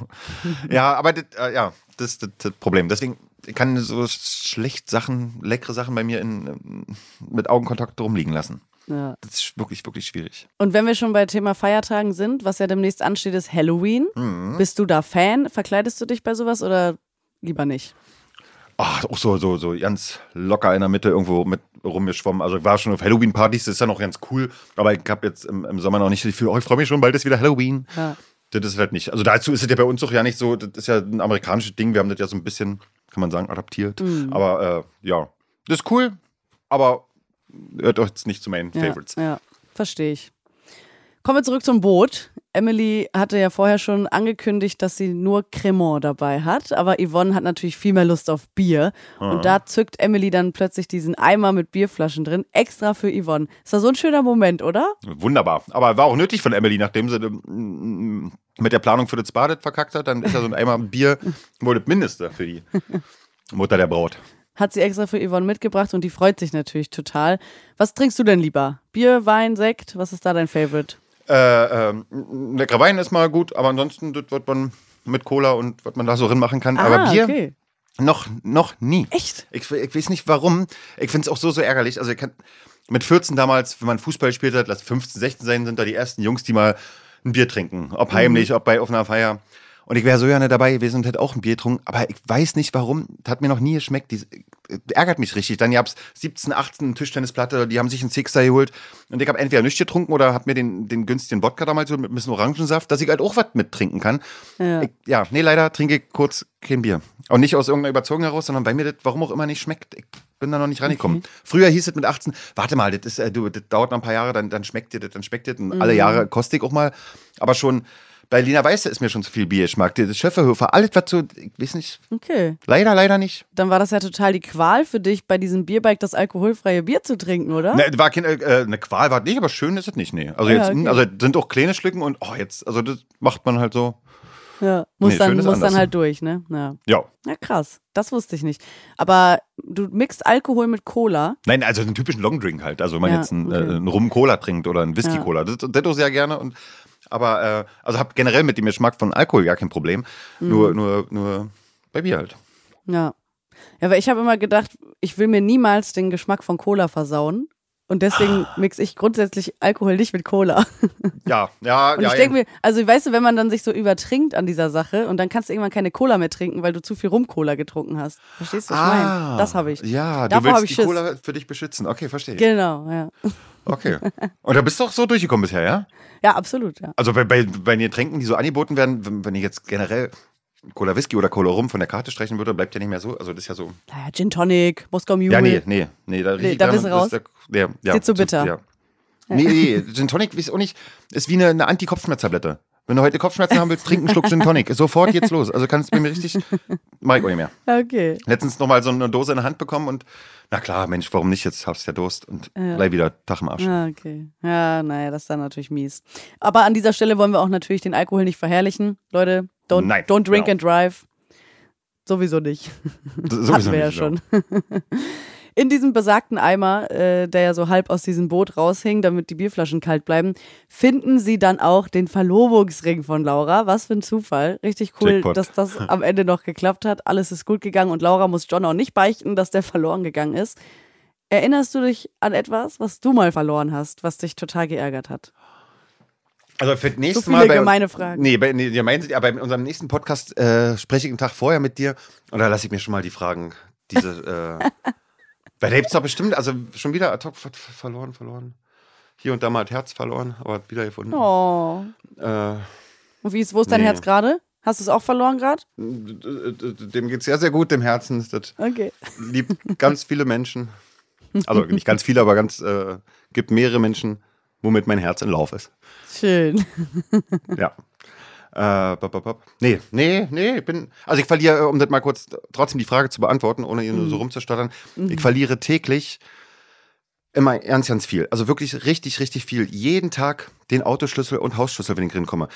ja, aber das, äh, ja, das ist das, das Problem. Deswegen kann so schlecht Sachen, leckere Sachen bei mir in, ähm, mit Augenkontakt rumliegen lassen. Ja. Das ist wirklich, wirklich schwierig. Und wenn wir schon bei Thema Feiertagen sind, was ja demnächst ansteht, ist Halloween. Mhm. Bist du da Fan? Verkleidest du dich bei sowas oder lieber nicht? Ach, auch so, so, so ganz locker in der Mitte irgendwo mit rumgeschwommen. Also ich war schon auf Halloween-Partys, das ist ja noch ganz cool. Aber ich habe jetzt im, im Sommer noch nicht so viel, oh, ich freue mich schon, bald ist wieder Halloween. Ja. Das ist halt nicht. Also dazu ist es ja bei uns auch ja nicht so, das ist ja ein amerikanisches Ding. Wir haben das ja so ein bisschen, kann man sagen, adaptiert. Mhm. Aber äh, ja, das ist cool, aber hört euch jetzt nicht zu meinen Ja, Favorites. ja, verstehe ich. Kommen wir zurück zum Boot. Emily hatte ja vorher schon angekündigt, dass sie nur Cremant dabei hat, aber Yvonne hat natürlich viel mehr Lust auf Bier. Und da zückt Emily dann plötzlich diesen Eimer mit Bierflaschen drin, extra für Yvonne. Ist doch so ein schöner Moment, oder? Wunderbar. Aber war auch nötig von Emily, nachdem sie ähm, mit der Planung für das Badet verkackt hat, dann ist ja so ein Eimer Bier wohl das Mindeste für die Mutter der Braut. Hat sie extra für Yvonne mitgebracht und die freut sich natürlich total. Was trinkst du denn lieber? Bier, Wein, Sekt? Was ist da dein Favorite? Äh, ähm, leckerer Wein ist mal gut, aber ansonsten, das wird man mit Cola und was man da so drin machen kann. aber Bier Ah, okay. noch, noch nie. Echt? Ich, ich weiß nicht warum. Ich finde es auch so, so ärgerlich. Also ich kann, mit 14 damals, wenn man Fußball gespielt hat, lass 15, 16 sein, sind da die ersten Jungs, die mal ein Bier trinken. Ob heimlich, ob bei offener Feier. Und ich wäre so gerne dabei gewesen und hätte auch ein Bier getrunken. Aber ich weiß nicht warum. Das hat mir noch nie geschmeckt. Die, ärgert mich richtig. Dann gab's 17, 18 Tischtennisplatte, die haben sich einen Sixer geholt. Und ich habe entweder nichts getrunken oder habe mir den, den günstigen Wodka damals mit ein bisschen Orangensaft, dass ich halt auch was mittrinken kann. Ja. Ich, ja, nee, leider trinke ich kurz kein Bier. Auch nicht aus irgendeiner Überzeugung heraus, sondern weil mir das warum auch immer nicht schmeckt. Ich bin da noch nicht rangekommen. Früher hieß es mit 18, warte mal, das, ist, äh, du, das dauert noch ein paar Jahre, dann, dann schmeckt dir das, dann schmeckt dir das. Und alle Jahre koste ich auch mal. Aber schon bei Lina Weiße ist mir schon zu viel Biergeschmack. Das Schöfferhofer, alles was so, ich weiß nicht, Okay. leider, leider nicht. Dann war das ja total die Qual für dich, bei diesem Bierbike das alkoholfreie Bier zu trinken, oder? Ne, war keine, äh, eine Qual war nicht, aber schön ist es nicht, nee. Also Ja, jetzt, okay. also sind auch kleine Schlücken und oh, jetzt, also das macht man halt so. Ja, muss, Nee, dann, muss anders. dann halt durch, ne? Ja. Ja. ja, krass. Das wusste ich nicht. Aber du mixt Alkohol mit Cola. Nein, also einen typischen Longdrink halt. Also wenn man Ja, jetzt einen, okay. äh, einen Rum-Cola trinkt oder einen Whisky-Cola. Das, das auch sehr gerne. Und, aber äh, also habe generell mit dem Geschmack von Alkohol gar kein Problem. Mhm. Nur, nur, nur bei Bier halt. Ja. Ja, weil ich habe immer gedacht, ich will mir niemals den Geschmack von Cola versauen. Und deswegen Ah. mixe ich grundsätzlich Alkohol nicht mit Cola. Ja, ja, (laughs) Und ja. ich denke mir, also weißt du, wenn man dann sich so übertrinkt an dieser Sache und dann kannst du irgendwann keine Cola mehr trinken, weil du zu viel Rum-Cola getrunken hast. Verstehst du, was ich meine? Das habe ich. Ah, Ja, du Davor hab willst ich die. Cola für dich beschützen. Okay, verstehe. ich. Genau, ja. Okay. Und da bist du auch so durchgekommen bisher, ja? Ja, absolut, ja. Also bei, bei, bei den Getränken, die so angeboten werden, wenn, wenn ich jetzt generell Cola Whisky oder Cola Rum von der Karte streichen würde, bleibt ja nicht mehr so. Also das ist ja so. Naja, Gin Tonic, Moskau Mule. Ja, nee, nee, nee. Da, Nee, da bist du das ist Der, ja, Ist zu bitter. Ja. Nee, nee, Gin Tonic ist auch nicht, ist wie eine, eine Anti-Kopfschmerztablette. Wenn du heute Kopfschmerzen haben willst, trink einen Schluck Gin Tonic. (laughs) Sofort geht's los. Also kannst du mir richtig, mach ich auch nicht mehr. Okay. Letztens nochmal so eine Dose in der Hand bekommen und, na klar, Mensch, warum nicht? Jetzt du ja Durst und gleich wieder Tag im Arsch. Ah, okay. Ja, naja, das ist dann natürlich mies. Aber an dieser Stelle wollen wir auch natürlich den Alkohol nicht verherrlichen. Leute, don't, Nein, don't drink genau. and drive. Sowieso nicht. Sowieso Hatten wir ja nicht, schon. (laughs) In diesem besagten Eimer, äh, der ja so halb aus diesem Boot raushing, damit die Bierflaschen kalt bleiben, finden sie dann auch den Verlobungsring von Laura. Was für ein Zufall. Richtig cool, Jackpot. dass das (laughs) am Ende noch geklappt hat. Alles ist gut gegangen und Laura muss John auch nicht beichten, dass der verloren gegangen ist. Erinnerst du dich an etwas, was du mal verloren hast, was dich total geärgert hat? Also für das nächste viele Mal. Bei, gemeine Fragen. Nee, bei, nee gemein aber bei unserem nächsten Podcast äh, spreche ich einen Tag vorher mit dir und da lasse ich mir schon mal die Fragen. Diese, (laughs) äh, weil da gibt's doch bestimmt, also schon wieder ad hoc ver- verloren, verloren. Hier und da mal das Herz verloren, aber wieder gefunden. Oh. Äh, Und wie ist, wo ist dein Nee. Herz gerade? Hast du es auch verloren gerade? dem geht's sehr, sehr gut, dem Herzen. Das Okay. liebt ganz viele Menschen. Also nicht ganz viele, aber ganz, äh, gibt mehrere Menschen, womit mein Herz in Lauf ist. Schön. Ja. Äh, bop, bop, bop. Nee, nee, nee, ich bin. Also ich verliere, um das mal kurz trotzdem die Frage zu beantworten, ohne hier nur so rumzustottern, ich verliere täglich immer ganz, ganz viel. Also wirklich richtig, richtig viel. Jeden Tag den Autoschlüssel und Hausschlüssel, wenn ich drin komme.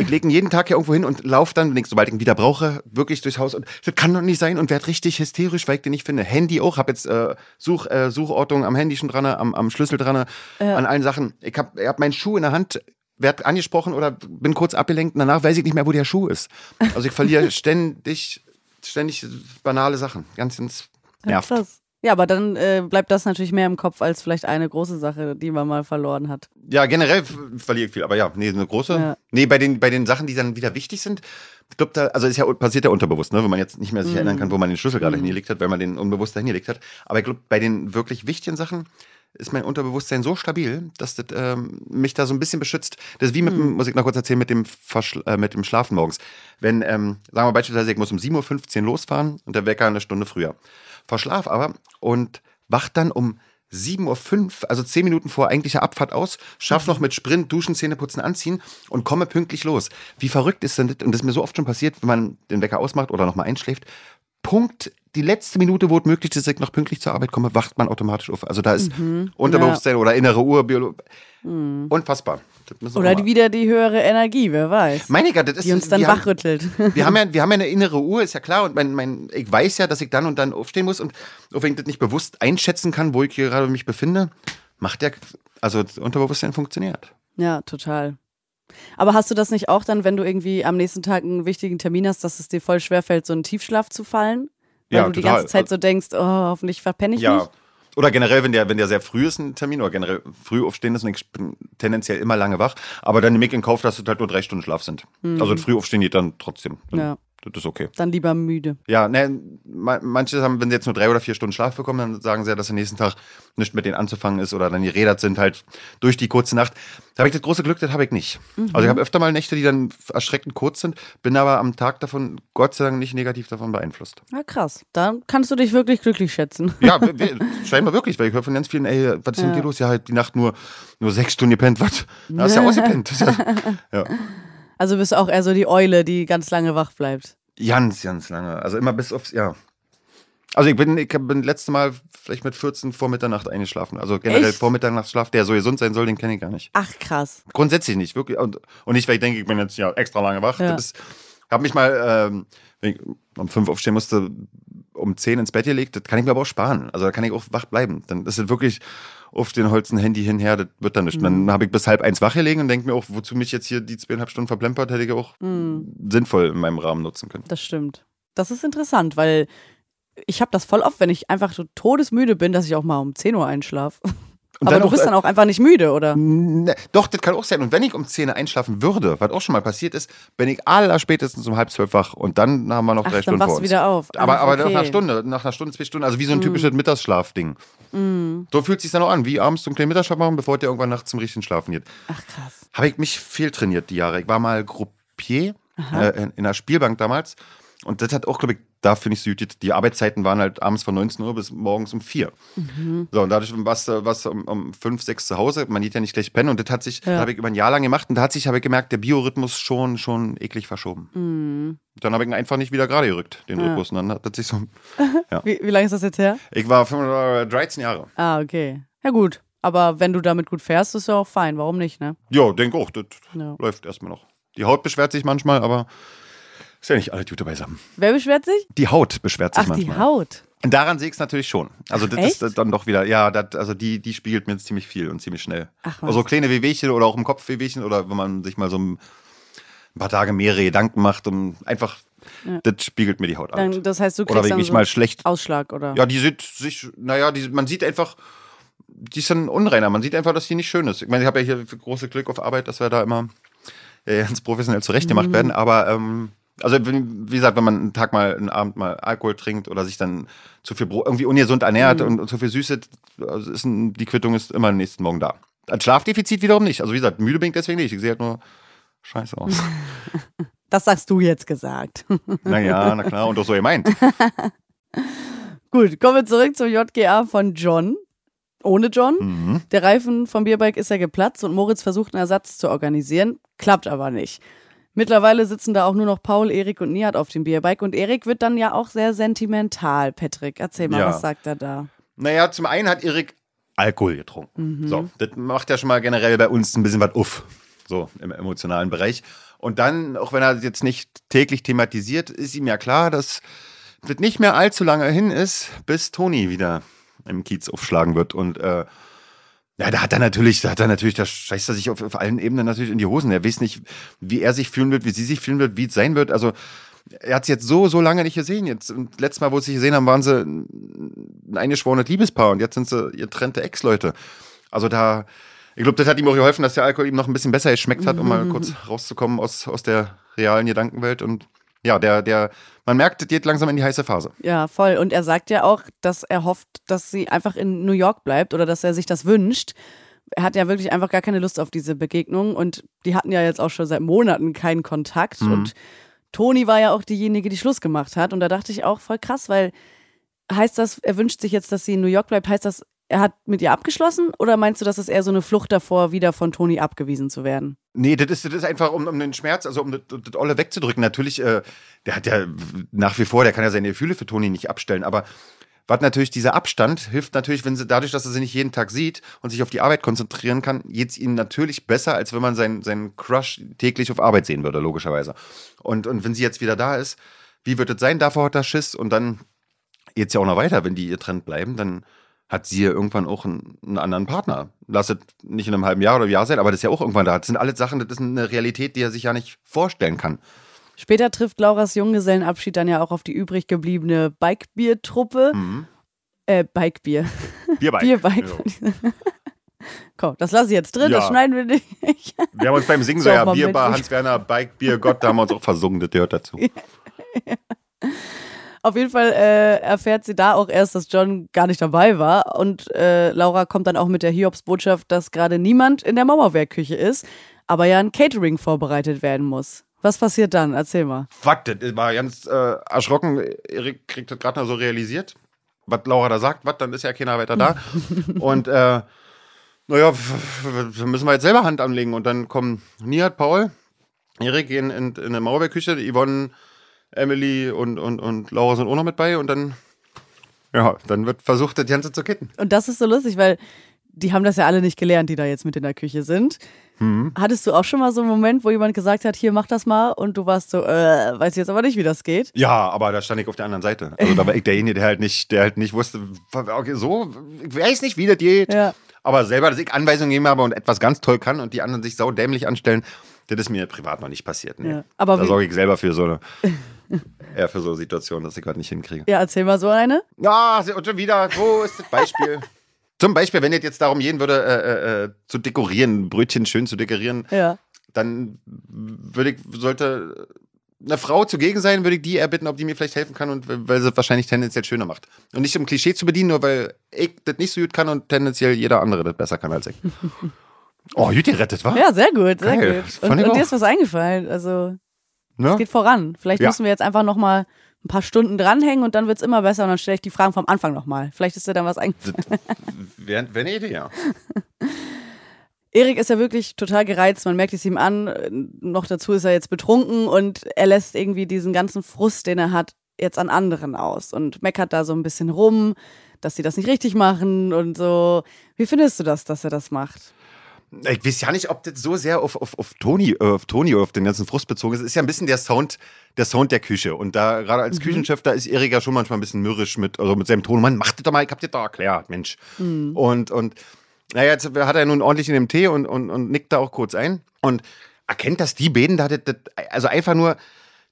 Ich lege ihn jeden Tag hier irgendwo hin und laufe dann, wenn ich, sobald ich ihn wieder brauche, wirklich durchs Haus. Und das kann doch nicht sein und werde richtig hysterisch, weil ich den nicht finde. Handy auch, habe jetzt äh, Such, äh, Suchortung am Handy schon dran, am, am Schlüssel dran, an allen Sachen. Ich habe ich hab meinen Schuh in der Hand, werd angesprochen oder bin kurz abgelenkt und danach weiß ich nicht mehr, wo der Schuh ist. Also ich verliere (laughs) ständig, ständig banale Sachen. Ganz, ganz nervt. Krass. Ja, aber dann äh, bleibt das natürlich mehr im Kopf als vielleicht eine große Sache, die man mal verloren hat. Ja, generell verliere ich viel, aber ja, nee, eine große. Ja. Nee, bei den, bei den Sachen, die dann wieder wichtig sind, ich glaube, da, also ist ja passiert ja unterbewusst, ne, wenn man jetzt nicht mehr sich erinnern Mhm. kann, wo man den Schlüssel gerade hingelegt hat, weil man den unbewusst da hingelegt hat. Aber ich glaube, bei den wirklich wichtigen Sachen ist mein Unterbewusstsein so stabil, dass das ähm, mich da so ein bisschen beschützt. Das ist wie mit Mhm. dem, muss ich noch kurz erzählen, mit dem, Verschl äh, mit dem Schlafen morgens. Wenn, ähm, sagen wir beispielsweise, ich muss um 7.15 Uhr losfahren und der Wecker eine Stunde früher. Verschlaf aber und wach dann um 7.05 Uhr, also 10 Minuten vor eigentlicher Abfahrt aus, schaff noch mit Sprint, Duschen, Zähne putzen, anziehen und komme pünktlich los. Wie verrückt ist denn das? Und das ist mir so oft schon passiert, wenn man den Wecker ausmacht oder nochmal einschläft. Punkt, die letzte Minute, wo es möglich ist, dass ich noch pünktlich zur Arbeit komme, wacht man automatisch auf. Also da ist Unterbewusstsein oder innere Uhr, Biolo unfassbar. Müssen wir Oder die, wieder die höhere Energie, wer weiß. Meine Gott, das ist die uns dann wachrüttelt. (laughs) wir haben ja, wir haben ja eine innere Uhr, ist ja klar. Und mein, mein, ich weiß ja, dass ich dann und dann aufstehen muss. Und auch wenn ich das nicht bewusst einschätzen kann, wo ich hier gerade mich befinde, macht der, also das Unterbewusstsein funktioniert. ja, total. Aber hast du das nicht auch dann, wenn du irgendwie am nächsten Tag einen wichtigen Termin hast, dass es dir voll schwerfällt, so in Tiefschlaf zu fallen? Weil Ja, du die total. ganze Zeit so denkst, oh, hoffentlich verpenne ich Ja. nicht. Oder generell, wenn der, wenn der sehr früh ist, ein Termin, oder generell früh aufstehen ist, und ich bin tendenziell immer lange wach, aber dann nehme ich in Kauf, dass es halt nur drei Stunden Schlaf sind. Also das früh aufstehen geht dann trotzdem. Dann, Ja. Das ist okay. Dann lieber müde. Ja, ne, ma- manche haben, wenn sie jetzt nur drei oder vier Stunden Schlaf bekommen, dann sagen sie ja, dass am nächsten Tag nicht mit denen anzufangen ist oder dann die Räder sind halt durch die kurze Nacht. Da habe ich das große Glück, das habe ich nicht. Also ich habe öfter mal Nächte, die dann erschreckend kurz sind, bin aber am Tag davon Gott sei Dank nicht negativ davon beeinflusst. Ja, krass. Dann kannst du dich wirklich glücklich schätzen. Ja, w- w- scheinbar wirklich, weil ich höre von ganz vielen, ey, was ist denn Ja. dir los? Ja, halt die Nacht nur, nur sechs Stunden gepennt, was? Da hast du ja (laughs) ausgepennt. Ja, ja. Also bist du auch eher so die Eule, die ganz lange wach bleibt. Ganz, ganz lange. Also immer bis aufs, ja. Also ich bin, ich bin letzte Mal vielleicht mit 14 vor Mitternacht eingeschlafen. Also generell Echt? vor Mitternachtsschlaf, der so gesund sein soll, den kenne ich gar nicht. Ach, krass. Grundsätzlich nicht, wirklich. Und, und nicht, weil ich denke, ich bin jetzt ja extra lange wach. Ja. Das ist, Hab mich mal, ähm, wenn ich um fünf aufstehen musste, um zehn ins Bett gelegt. Das kann ich mir aber auch sparen. Also da kann ich auch wach bleiben. Dann ist es wirklich auf den Holzen Handy hinher, das wird dann nicht. Mhm. Dann habe ich bis halb eins wach gelegen und denke mir auch, wozu mich jetzt hier die zweieinhalb Stunden verplempert, hätte ich auch Mhm. sinnvoll in meinem Rahmen nutzen können. Das stimmt. Das ist interessant, weil ich habe das voll oft, wenn ich einfach so todesmüde bin, dass ich auch mal um 10 Uhr einschlafe. (laughs) Und Aber du bist äh, dann auch einfach nicht müde, oder? Ne, doch, das kann auch sein. Und wenn ich um 10 Uhr einschlafen würde, was auch schon mal passiert ist, bin ich aller spätestens um halb zwölf wach und dann haben wir noch Ach, drei Stunden vor uns. wieder auf. Aber, Ach, aber nach okay. einer Stunde, nach einer Stunde, zwei Stunden, also wie so ein Mm. typisches Mittagsschlafding. Mm. So fühlt sich dann auch an, wie abends so einen kleinen Mittagsschlaf machen, bevor der irgendwann nachts zum richtigen Schlafen geht. Ach krass. Habe ich mich viel trainiert die Jahre. Ich war mal Gruppier äh, in, in einer Spielbank damals und das hat auch, glaube ich, da finde ich so gut. Die Arbeitszeiten waren halt abends von 19 Uhr bis morgens um 4. Mhm. So, und dadurch warst du, warst um, um 5, 6 zu Hause. Man geht ja nicht gleich pennen. Und das hat sich, Ja. habe ich über ein Jahr lang gemacht. Und da hat sich, habe ich gemerkt, der Biorhythmus schon, schon eklig verschoben. Mhm. Dann habe ich ihn einfach nicht wieder gerade gerückt, den Ja. Rhythmus. Und dann hat das sich so. (laughs) Wie, wie lange ist das jetzt her? Ich war 5, äh, 13 Jahre. Ah, okay. Ja, gut. Aber wenn du damit gut fährst, ist ja auch fein. Warum nicht, ne? Ja, denke auch. Das Ja. läuft erstmal noch. Die Haut beschwert sich manchmal, aber ist ja nicht alle Gute beisammen. Wer beschwert sich? Die Haut beschwert sich Ach, manchmal. die Haut. Und daran sehe ich es natürlich schon. Also das Echt? ist dann doch wieder, ja, das, also die, die spiegelt mir ziemlich viel und ziemlich schnell. Ach, was. Also kleine Wehwehchen oder auch im Kopf Wehwehchen oder wenn man sich mal so ein paar Tage mehrere Gedanken macht und einfach, Ja. das spiegelt mir die Haut an. Dann, das heißt, du Oder kriegst wenn ich dann mich so mal schlecht, Ausschlag, oder? ja, die sieht sich, naja, die, man sieht einfach, die ist dann unreiner. Man sieht einfach, dass die nicht schön ist. Ich meine, ich habe ja hier große Glück auf Arbeit, dass wir da immer äh, (laughs) ganz professionell zurechtgemacht Mhm. werden, aber ähm, also wie gesagt, wenn man einen Tag mal, einen Abend mal Alkohol trinkt oder sich dann zu viel Brot, irgendwie ungesund ernährt Mhm. und, zu viel Süße, also ist ein, die Quittung ist immer am nächsten Morgen da. Als Schlafdefizit wiederum nicht. Also wie gesagt, müde bin ich deswegen nicht. Ich sehe halt nur scheiße aus. (laughs) Das sagst du jetzt gesagt. naja, na klar, und auch so gemeint. (laughs) Gut, kommen wir zurück zum JGA von John. Ohne John. Mhm. Der Reifen vom Bierbike ist ja geplatzt und Moritz versucht einen Ersatz zu organisieren. Klappt aber nicht. Mittlerweile sitzen da auch nur noch Paul, Erik und Nihat auf dem Bierbike und Erik wird dann ja auch sehr sentimental. Patrick, erzähl mal, Ja. was sagt er da? Naja, zum einen hat Erik Alkohol getrunken. Mhm. So, das macht ja schon mal generell bei uns ein bisschen was uff. So, im emotionalen Bereich. Und dann, auch wenn er das jetzt nicht täglich thematisiert, ist ihm ja klar, dass das nicht mehr allzu lange hin ist, bis Toni wieder im Kiez aufschlagen wird. Und äh, ja, da hat er natürlich, da hat er natürlich, da scheißt er sich auf, auf allen Ebenen natürlich in die Hosen. Er weiß nicht, wie er sich fühlen wird, wie sie sich fühlen wird, wie es sein wird. Also er hat es jetzt so, so lange nicht gesehen. Jetzt, und letztes Mal, wo sie sich gesehen haben, waren sie ein eingeschworenes Liebespaar und jetzt sind sie ihr trennte Ex-Leute. Also da, ich glaube, das hat ihm auch geholfen, dass der Alkohol ihm noch ein bisschen besser geschmeckt hat, um mal kurz rauszukommen aus, aus der realen Gedankenwelt. Und ja, der, der, man merkt, das geht langsam in die heiße Phase. Ja, voll. Und er sagt ja auch, dass er hofft, dass sie einfach in New York bleibt oder dass er sich das wünscht. Er hat ja wirklich einfach gar keine Lust auf diese Begegnung und die hatten ja jetzt auch schon seit Monaten keinen Kontakt Mhm. und Toni war ja auch diejenige, die Schluss gemacht hat und da dachte ich auch voll krass, weil heißt das, er wünscht sich jetzt, dass sie in New York bleibt, heißt das, er hat mit ihr abgeschlossen oder meinst du, dass es eher so eine Flucht davor, wieder von Toni abgewiesen zu werden? Nee, das ist, das ist einfach, um, um den Schmerz, also um das, das Olle wegzudrücken. Natürlich, äh, der hat ja nach wie vor, der kann ja seine Gefühle für Toni nicht abstellen, aber was natürlich dieser Abstand hilft natürlich, wenn sie dadurch, dass er sie nicht jeden Tag sieht und sich auf die Arbeit konzentrieren kann, geht es ihm natürlich besser, als wenn man seinen, seinen Crush täglich auf Arbeit sehen würde, logischerweise. Und, und wenn sie jetzt wieder da ist, wie wird es sein? Davor hat er Schiss und dann geht's ja auch noch weiter, wenn die ihr Trend bleiben, dann hat sie ja irgendwann auch einen, einen anderen Partner. Lass es nicht in einem halben Jahr oder Jahr sein, aber das ist ja auch irgendwann da. Das sind alles Sachen, das ist eine Realität, die er sich ja nicht vorstellen kann. Später trifft Lauras Junggesellenabschied dann ja auch auf die übrig gebliebene Bikebier-Truppe. Mhm. Äh, Bikebier. Bierbike. (laughs) Bierbike. Ja. (laughs) Komm, das lasse ich jetzt drin, das Ja. schneiden wir nicht. Wir haben uns beim Singen so, So, ja, Bierbar, Hans-Werner, Bike, Bier, Gott, da haben wir uns auch versungen, das gehört dazu. (laughs) Auf jeden Fall äh, erfährt sie da auch erst, dass John gar nicht dabei war. Und äh, Laura kommt dann auch mit der Hiobs-Botschaft, dass gerade niemand in der Mauerwerkküche ist, aber ja ein Catering vorbereitet werden muss. Was passiert dann? Erzähl mal. Was, das war ganz äh, erschrocken. Erik kriegt das gerade noch so realisiert. Was Laura da sagt, was, dann ist ja keiner weiter da. (laughs) und äh, naja, da müssen wir jetzt selber Hand anlegen. Und dann kommen Nihat, Paul, Erik gehen in, in eine Mauerwerkküche, Yvonne, Emily und, und, und Laura sind auch noch mit bei. Und dann, ja, dann wird versucht, das Ganze zu kitten. Und das ist so lustig, weil die haben das ja alle nicht gelernt, die da jetzt mit in der Küche sind. Hm. Hattest du auch schon mal so einen Moment, wo jemand gesagt hat, hier mach das mal und du warst so, äh, weiß jetzt aber nicht, wie das geht? Ja, aber da stand ich auf der anderen Seite. Also da war ich derjenige, der halt nicht, der halt nicht wusste, okay, so, ich weiß nicht, wie das geht. Ja. Aber selber, dass ich Anweisungen geben habe und etwas ganz toll kann und die anderen sich saudämlich anstellen, das ist mir privat noch nicht passiert. Nee. Ja, aber da sorge ich selber für so eine, (laughs) eher für so Situationen, dass ich gerade nicht hinkriege. Ja, erzähl mal so eine. Ja, und schon wieder, wo ist das Beispiel? (laughs) Zum Beispiel, wenn es jetzt darum gehen würde, äh, äh, zu dekorieren, Brötchen schön zu dekorieren, Ja. dann würde ich, sollte eine Frau zugegen sein, würde ich die erbitten, ob die mir vielleicht helfen kann und weil sie wahrscheinlich tendenziell schöner macht. Und nicht um Klischee zu bedienen, nur weil ich das nicht so gut kann und tendenziell jeder andere das besser kann als ich. (laughs) Oh, gut gerettet, wa? Ja, sehr gut, sehr Geil. gut. Und, und dir ist was eingefallen. Also, Ne? es geht voran. Vielleicht Ja. müssen wir jetzt einfach noch mal ein paar Stunden dranhängen und dann wird es immer besser und dann stelle ich die Fragen vom Anfang noch mal. Vielleicht ist dir dann was eingefallen. Wäre wär eine Idee, ja. (laughs) Erik ist ja wirklich total gereizt, man merkt es ihm an. Noch dazu ist er jetzt betrunken und er lässt irgendwie diesen ganzen Frust, den er hat, jetzt an anderen aus und meckert da so ein bisschen rum, dass sie das nicht richtig machen und so. Wie findest du das, dass er das macht? Ich weiß ja nicht, ob das so sehr auf, auf, auf Toni, äh, auf Toni, auf den ganzen Frust bezogen ist. Es ist ja ein bisschen der Sound, der Sound der Küche. Und da, gerade als Küchenchef, da ist Erik ja schon manchmal ein bisschen mürrisch mit, also mit seinem Ton. Mann, mach das doch mal, ich hab dir doch erklärt, Mensch. Und, und, naja, jetzt hat er nun ordentlich in dem Tee und, und, und nickt da auch kurz ein. Und erkennt, dass die Bäden da, das, das, also einfach nur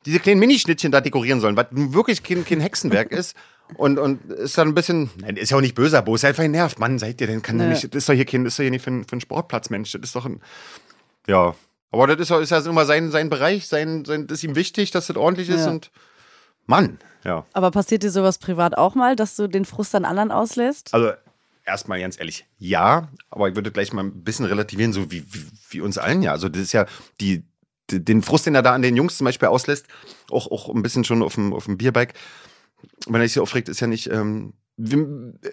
diese kleinen Minischnittchen da dekorieren sollen, was wirklich kein, kein Hexenwerk (laughs) ist. Und, und ist dann ein bisschen, nein, ist ja auch nicht böser, Bo, ist einfach genervt. Mann, seid ihr denn, kann. Ja. nicht, das ist doch hier kein, ist doch hier nicht für, einen- für einen Sportplatz, Mensch, das ist doch ein, ja. Aber das ist, ja- ist ja immer sein, sein Bereich, sein, sein, das ist ihm wichtig, dass das ordentlich ist Ja. und, Mann, ja. Aber passiert dir sowas privat auch mal, dass du den Frust an anderen auslässt? Also, erstmal ganz ehrlich, ja, aber ich würde gleich mal ein bisschen relativieren, so wie, wie, wie uns allen ja. Also, das ist ja die- den Frust, den er da an den Jungs zum Beispiel auslässt, auch, auch ein bisschen schon auf dem, auf dem Bierbike, wenn er sich so aufregt, ist ja nicht. Ähm,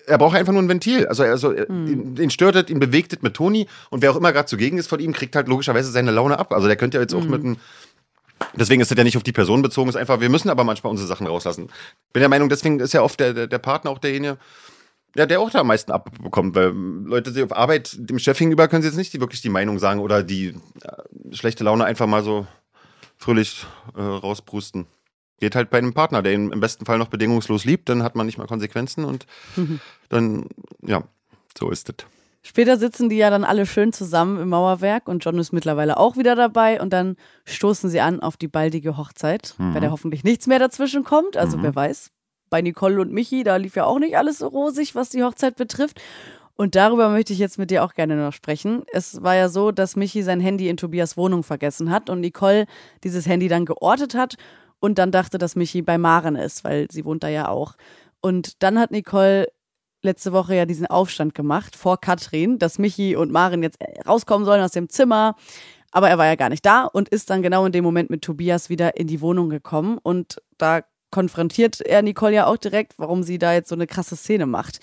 er braucht einfach nur ein Ventil. Also, also er- ihn, ihn stört es, ihn bewegt es mit Toni und wer auch immer gerade zugegen ist von ihm, kriegt halt logischerweise seine Laune ab. Also der könnte ja jetzt auch mit einem. Deswegen ist das ja nicht auf die Person bezogen, ist einfach, wir müssen aber manchmal unsere Sachen rauslassen. Bin der Meinung, deswegen ist ja oft der, der, der Partner auch derjenige, ja, der auch da am meisten abbekommt, weil ähm, Leute, die auf Arbeit dem Chef gegenüber können sie jetzt nicht die, wirklich die Meinung sagen oder die äh, schlechte Laune einfach mal so fröhlich äh, rausbrusten. Geht halt bei einem Partner, der ihn im besten Fall noch bedingungslos liebt, dann hat man nicht mal Konsequenzen und dann, ja, so ist es. Später sitzen die ja dann alle schön zusammen im Mauerwerk und John ist mittlerweile auch wieder dabei und dann stoßen sie an auf die baldige Hochzeit, bei der hoffentlich nichts mehr dazwischen kommt. Also wer weiß, bei Nicole und Michi, da lief ja auch nicht alles so rosig, was die Hochzeit betrifft. Und darüber möchte ich jetzt mit dir auch gerne noch sprechen. Es war ja so, dass Michi sein Handy in Tobias Wohnung vergessen hat und Nicole dieses Handy dann geortet hat und dann dachte, dass Michi bei Maren ist, weil sie wohnt da ja auch. Und dann hat Nicole letzte Woche ja diesen Aufstand gemacht vor Katrin, dass Michi und Maren jetzt rauskommen sollen aus dem Zimmer. Aber er war ja gar nicht da und ist dann genau in dem Moment mit Tobias wieder in die Wohnung gekommen. Und da konfrontiert er Nicole ja auch direkt, warum sie da jetzt so eine krasse Szene macht.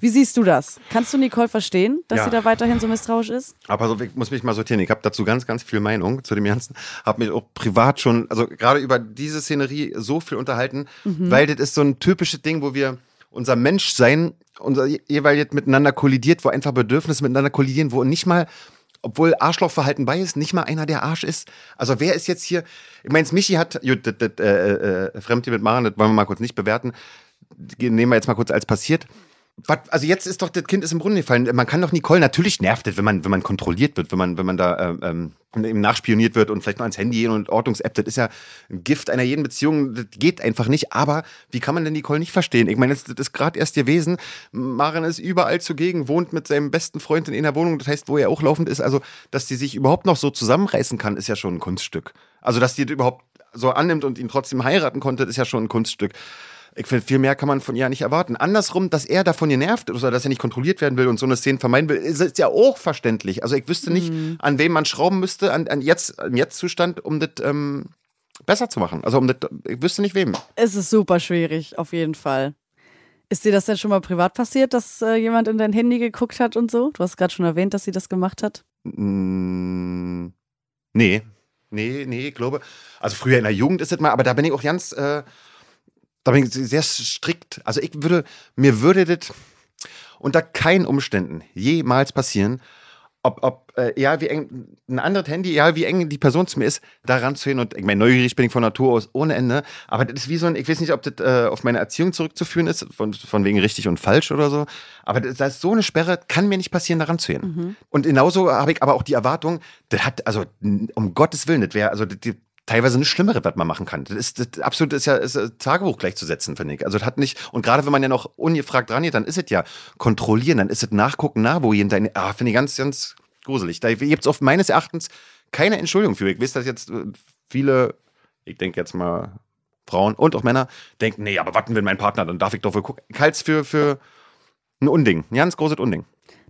Wie siehst du das? Kannst du Nicole verstehen, dass Ja. sie da weiterhin so misstrauisch ist? Aber so, ich muss mich mal sortieren. Ich habe dazu ganz, ganz viel Meinung zu dem Ganzen. Habe mich auch privat schon, also gerade über diese Szenerie so viel unterhalten, weil das ist so ein typisches Ding, wo wir unser Menschsein, unser je- jeweils jetzt miteinander kollidiert, wo einfach Bedürfnisse miteinander kollidieren, wo nicht mal, obwohl Arschlochverhalten bei ist, nicht mal einer der Arsch ist. Also wer ist jetzt hier, ich meine, Michi hat, gut, das, äh, äh, Fremdgehen mit Maren, das wollen wir mal kurz nicht bewerten, nehmen wir jetzt mal kurz als passiert. Was, also jetzt ist doch, das Kind ist im Brunnen gefallen. Man kann doch Nicole, natürlich nervt es, wenn man, wenn man kontrolliert wird, wenn man, wenn man da ähm, ähm, eben nachspioniert wird und vielleicht noch ans Handy gehen und Ortungs-App, das ist ja ein Gift einer jeden Beziehung, das geht einfach nicht. Aber wie kann man denn Nicole nicht verstehen? Ich meine, das, das ist gerade erst gewesen. Maren ist überall zugegen, wohnt mit seinem besten Freund in einer Wohnung, das heißt, wo er auch laufend ist. Also, dass die sich überhaupt noch so zusammenreißen kann, ist ja schon ein Kunststück. Also, dass die das überhaupt so annimmt und ihn trotzdem heiraten konnte, ist ja schon ein Kunststück. Ich finde, viel mehr kann man von ihr nicht erwarten. Andersrum, dass er davon genervt ist oder dass er nicht kontrolliert werden will und so eine Szene vermeiden will, ist, ja auch verständlich. Also ich wüsste nicht, an wem man schrauben müsste, an, an jetzt, an Jetzt-Zustand, um das ähm, besser zu machen. Also um das, ich wüsste nicht wem. Es ist super schwierig, auf jeden Fall. Ist dir das denn schon mal privat passiert, dass äh, jemand in dein Handy geguckt hat und so? Du hast gerade schon erwähnt, dass sie das gemacht hat. Mm, nee, nee, nee, ich glaube. Also früher in der Jugend ist es mal, aber da bin ich auch ganz, äh, da bin ich sehr strikt. Also ich würde, mir würde das unter keinen Umständen jemals passieren, ob, ob äh, egal wie eng ein anderes Handy, egal wie eng die Person zu mir ist, da ranzuhören und ich meine, neugierig bin ich von Natur aus ohne Ende, aber das ist wie so ein, ich weiß nicht, ob das äh, auf meine Erziehung zurückzuführen ist, von, von wegen richtig und falsch oder so, aber das, das ist so eine Sperre, kann mir nicht passieren, da ranzuhören. Mhm. Und genauso habe ich aber auch die Erwartung, das hat, also um Gottes Willen, das wäre, also das, die, teilweise eine Schlimmere, was man machen kann. Das ist das absolut ist ja ist Tagebuch gleichzusetzen, finde ich. Also das hat nicht und gerade wenn man ja noch ungefragt dran geht, dann ist es ja kontrollieren, dann ist es nachgucken, na, wo jeden deine ah, finde ich ganz ganz gruselig. Da gibt es oft meines Erachtens keine Entschuldigung für. Ich weiß, dass jetzt äh, viele, ich denke jetzt mal Frauen und auch Männer denken, nee, aber warten, wenn mein Partner, dann darf ich doch wohl gucken. Es für, für ein Unding, ein ganz großes Unding.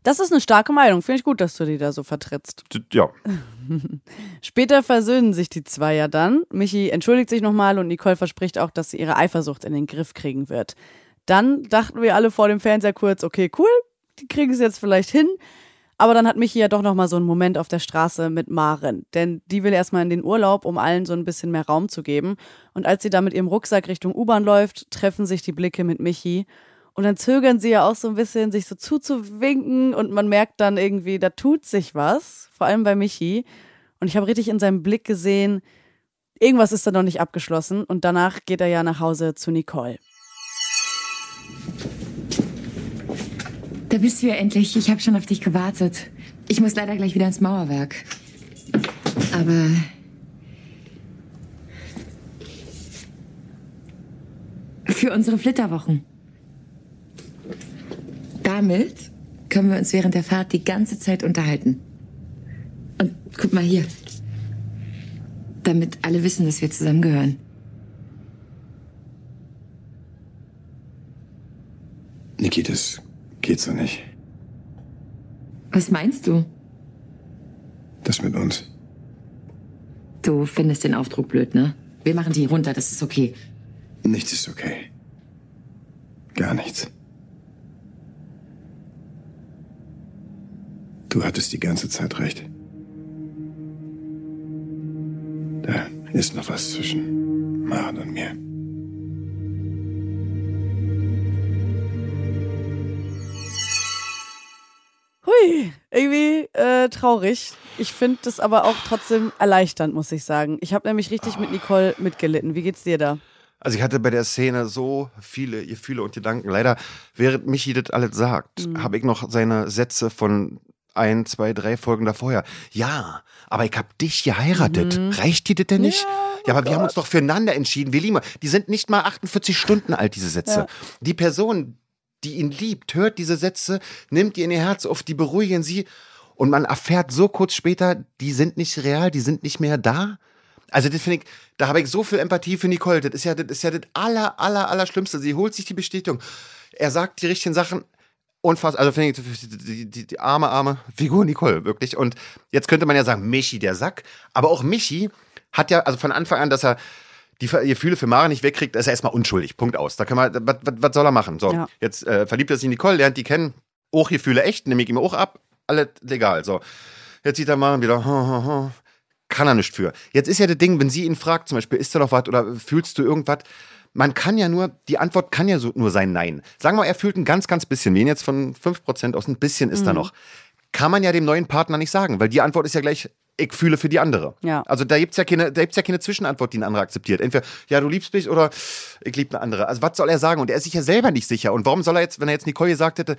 Das ist eine starke Meinung. Finde ich gut, dass du die da so vertrittst. Ja. (laughs) Später versöhnen sich die zwei ja dann. Michi entschuldigt sich nochmal und Nicole verspricht auch, dass sie ihre Eifersucht in den Griff kriegen wird. Dann dachten wir alle vor dem Fernseher kurz, okay, cool, die kriegen es jetzt vielleicht hin. Aber dann hat Michi ja doch nochmal so einen Moment auf der Straße mit Maren. Denn die will erstmal in den Urlaub, um allen so ein bisschen mehr Raum zu geben. Und als sie da mit ihrem Rucksack Richtung U-Bahn läuft, treffen sich die Blicke mit Michi. Und dann zögern sie ja auch so ein bisschen, sich so zuzuwinken und man merkt dann irgendwie, da tut sich was, vor allem bei Michi. Und ich habe richtig in seinem Blick gesehen, irgendwas ist da noch nicht abgeschlossen und danach geht er ja nach Hause zu Nicole. Da bist du ja endlich. Ich habe schon auf dich gewartet. Ich muss leider gleich wieder ins Mauerwerk. Aber für unsere Flitterwochen. Damit können wir uns während der Fahrt die ganze Zeit unterhalten. Und guck mal hier. Damit alle wissen, dass wir zusammengehören. Niki, das geht so nicht. Was meinst du? Das mit uns. Du findest den Aufdruck blöd, ne? Wir machen die runter, das ist okay. Nichts ist okay. Gar nichts. Du hattest die ganze Zeit recht. Da ist noch was zwischen Maren und mir. Hui, irgendwie äh, traurig. Ich finde das aber auch trotzdem erleichternd, muss ich sagen. Ich habe nämlich richtig mit Nicole mitgelitten. Wie geht's dir da? Also ich hatte bei der Szene so viele Gefühle und Gedanken. Leider, während Michi das alles sagt, mhm. habe ich noch seine Sätze von ein, zwei, drei Folgen davor. Ja, aber ich hab dich geheiratet. Mhm. Reicht dir das denn nicht? Ja, oh ja aber Gott. wir haben uns doch füreinander entschieden. Wir lieben. Die sind nicht mal 48 Stunden alt, diese Sätze. Ja. Die Person, die ihn liebt, hört diese Sätze, nimmt ihr in ihr Herz auf, die beruhigen sie. Und man erfährt so kurz später, die sind nicht real, die sind nicht mehr da. Also das finde ich, da habe ich so viel Empathie für Nicole. Das ist ja das, ist ja das aller, aller, aller Schlimmste. Sie holt sich die Bestätigung. Er sagt die richtigen Sachen unfassbar, also finde ich, die, die, die, arme, arme Figur Nicole, wirklich. Und jetzt könnte man ja sagen, Michi, der Sack. Aber auch Michi hat ja, also von Anfang an, dass er die Gefühle für Mara nicht wegkriegt, ist er erstmal unschuldig. Punkt aus. Da kann man, was, soll er machen? So, ja. jetzt äh, verliebt er sich in Nicole, lernt die kennen, auch Gefühle echt, nehme ich ihm auch ab, alles legal. So, jetzt sieht er Maren wieder, ho, ho, ho. kann er nicht für. Jetzt ist ja das Ding, wenn sie ihn fragt, zum Beispiel, ist da noch was oder fühlst du irgendwas? Man kann ja nur, die Antwort kann ja so nur sein Nein. Sagen wir mal, er fühlt ein ganz, ganz bisschen, wen jetzt von 5% aus ein bisschen ist mhm. da noch. Kann man ja dem neuen Partner nicht sagen, weil die Antwort ist ja gleich, ich fühle für die andere. Ja. Also da gibt es ja, keine, ja keine Zwischenantwort, die ein anderer akzeptiert. Entweder, ja, du liebst mich oder ich liebe eine andere. Also was soll er sagen? Und er ist sich ja selber nicht sicher. Und warum soll er jetzt, wenn er jetzt Nicole gesagt hätte,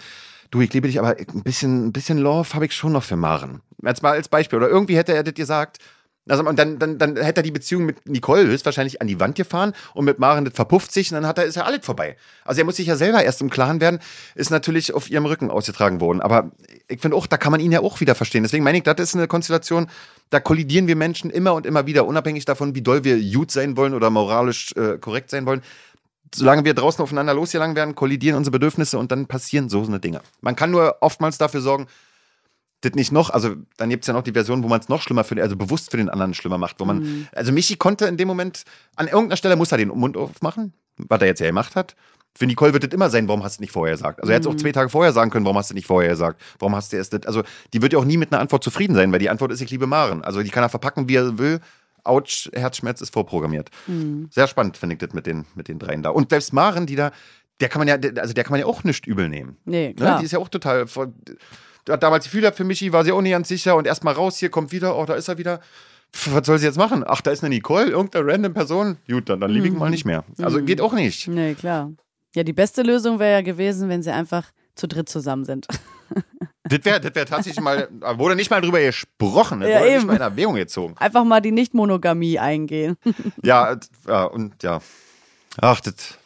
du, ich liebe dich, aber ein bisschen, ein bisschen Love habe ich schon noch für Maren. Jetzt mal als Beispiel. Oder irgendwie hätte er das gesagt, also, und dann, dann, dann hätte er die Beziehung mit Nicole höchstwahrscheinlich an die Wand gefahren und mit Maren das verpufft sich und dann hat er, ist ja alles vorbei. Also er muss sich ja selber erst im Klaren werden, ist natürlich auf ihrem Rücken ausgetragen worden. Aber ich finde auch, da kann man ihn ja auch wieder verstehen. Deswegen meine ich, das ist eine Konstellation, da kollidieren wir Menschen immer und immer wieder, unabhängig davon, wie doll wir gut sein wollen oder moralisch äh, korrekt sein wollen. Solange wir draußen aufeinander losgelangen werden, kollidieren unsere Bedürfnisse und dann passieren so eine Dinge. Man kann nur oftmals dafür sorgen, das nicht noch, also dann gibt es ja noch die Version, wo man es noch schlimmer für, also bewusst für den anderen schlimmer macht, wo man, mhm. also Michi konnte in dem Moment, an irgendeiner Stelle muss er den Mund aufmachen, was er jetzt ja gemacht hat. Für Nicole wird das immer sein, warum hast du nicht vorher gesagt? Also er hätte es auch mhm. zwei Tage vorher sagen können, warum hast du nicht vorher gesagt? Warum hast du erst das? Also die wird ja auch nie mit einer Antwort zufrieden sein, weil die Antwort ist, ich liebe Maren. Also die kann er verpacken, wie er will. Autsch, Herzschmerz ist vorprogrammiert. Mhm. Sehr spannend, finde ich das mit den, mit den dreien da. Und selbst Maren, die da der kann man ja, also der kann man ja auch nicht übel nehmen. Nee, Ne? klar. Die ist ja auch total. voll- hat damals Gefühl gehabt für Michi, war sie auch nicht ganz sicher und erstmal raus, hier kommt wieder, oh, da ist er wieder. Pff, Was soll sie jetzt machen? Ach, da ist eine Nicole, irgendeine random Person. Gut, dann, dann liebe ich Mhm. mal nicht mehr. Also geht auch nicht. Nee, klar. Ja, die beste Lösung wäre ja gewesen, wenn sie einfach zu dritt zusammen sind. (laughs) Das wäre das wär tatsächlich mal, wurde nicht mal drüber gesprochen, das Ja, wurde nicht eben. mal in Erwägung gezogen. Einfach mal die Nicht-Monogamie eingehen. (laughs) Ja, ja, und ja. Ach, das